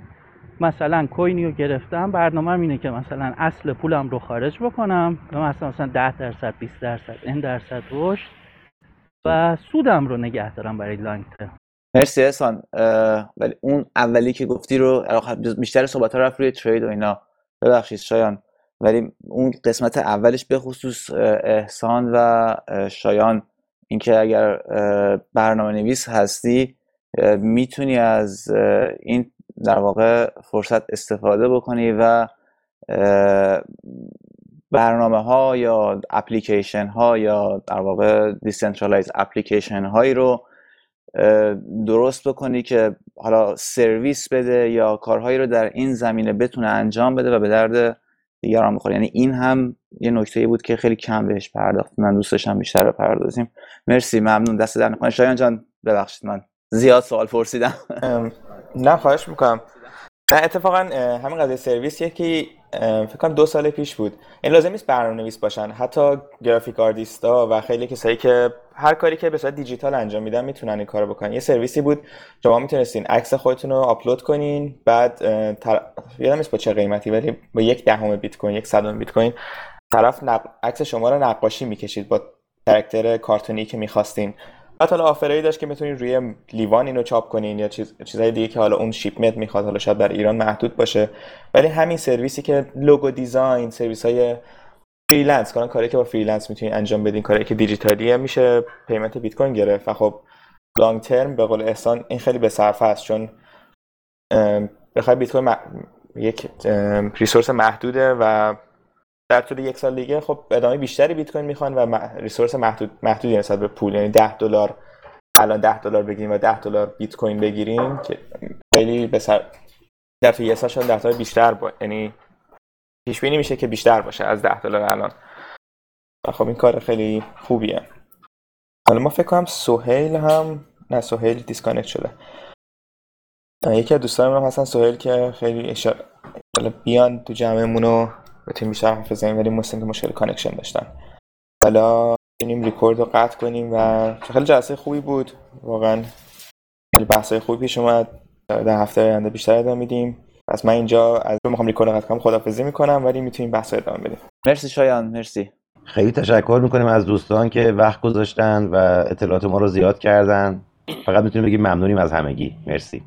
مثلا کوینی رو گرفتم برنامه اینه که مثلا اصل پولم رو خارج بکنم. مثلا مثلا 10 درصد 20 درصد این درصد رشد. و سودم رو نگه دارم برای لانگ ترم. مرسی احسان. ولی اون اولی که گفتی رو بیشتر صحبت ها رفت روی ترید و اینا. ببخشید شایان. ولی اون قسمت اولش به خصوص احسان و شایان اینکه اگر برنامه نویس هستی می‌تونی از این در واقع فرصت استفاده بکنی و برنامه ها یا اپلیکیشن ها یا در واقع decentralized application هایی رو درست بکنی که حالا سرویس بده یا کارهایی رو در این زمینه بتونه انجام بده و به درد دیگران بخوره. یعنی این هم یه نکته بود که خیلی کم بهش پرداخت. من دوست داشتم بیشتر بپردازیم مرسی ممنون. دستت درد نکنه. شایان جان ببخشید من زیاد سوال پرسیدم. نه خواهش می‌کنم. نه اتفاقا همین قضیه سرویس یکی فکر کنم دو سال پیش بود. این لازم نیست برنامه نویس باشن. حتی graphic artist ا و خیلی کسایی که هر کاری که به صورت دیجیتال انجام میدن می‌تونن این کارو بکنن. یه سرویسی بود. شما می‌تونستین عکس خودتون رو آپلود کنین بعد تر... یادم نیست با چه قیمتی ولی با یک دهم بیت کوین یک صدم بیت کوین طرف نق... عکس شما رو نقاشی می‌کشید با character کارتونی که می‌خواستین. بعد حالا offer ایی داشت که می‌تونین روی لیوان اینو چاپ کنین یا چیز چیزای دیگه که حالا اون shipment می‌خواد حالا شاید در ایران محدود باشه. ولی همین سرویسی که logo design service های freelance کنن کاری که با freelance می‌تونین انجام بدین کاری که دیجیتالیه میشه payment بیت کوین گرفت. و خب long term به قول احسان این خیلی به صرفه است چون بخوای بیت کوین یک resource محدوده و در طول یک سال دیگه خب آدمای بیشتری بیت کوین می‌خوان و resource محدود محدودی نسبت به پول یعنی 10 دلار الان 10 دلار بگیریم و 10 دلار بیت کوین بگیریم که خیلی به صرفه طول یک سال شاید 10 دلار بیشتر با یعنی پیش بینی میشه که بیشتر باشه از 10 دلار الان. خب این کار خیلی خوبیه. حالا ما فکر کنم سهیل هم نه سهیل disconnect شده. یکی از دوستان من هستن سهیل که خیلی اشاره بیان تو جمعمون رو بتونیم بیشتر حرف بزنیم ولی مثل که مشکل connection داشتن. حالا بتونیم ریکورد رو قطع کنیم و خیلی جلسه خوبی بود. واقعا خیلی بحثای خوبی پیش اومد. در هفته آینده بیشتر ادامه میدیم. پس من اینجا از می‌خوام ریکورد قطع کنم خدافظی می‌کنم ولی می‌تونیم بحث ادامه بدیم. مرسی شایان مرسی. خیلی تشکر می‌کنیم از دوستان که وقت گذاشتن و اطلاعات ما رو زیاد کردن. فقط می‌تونیم بگیم ممنونیم از همگی. مرسی.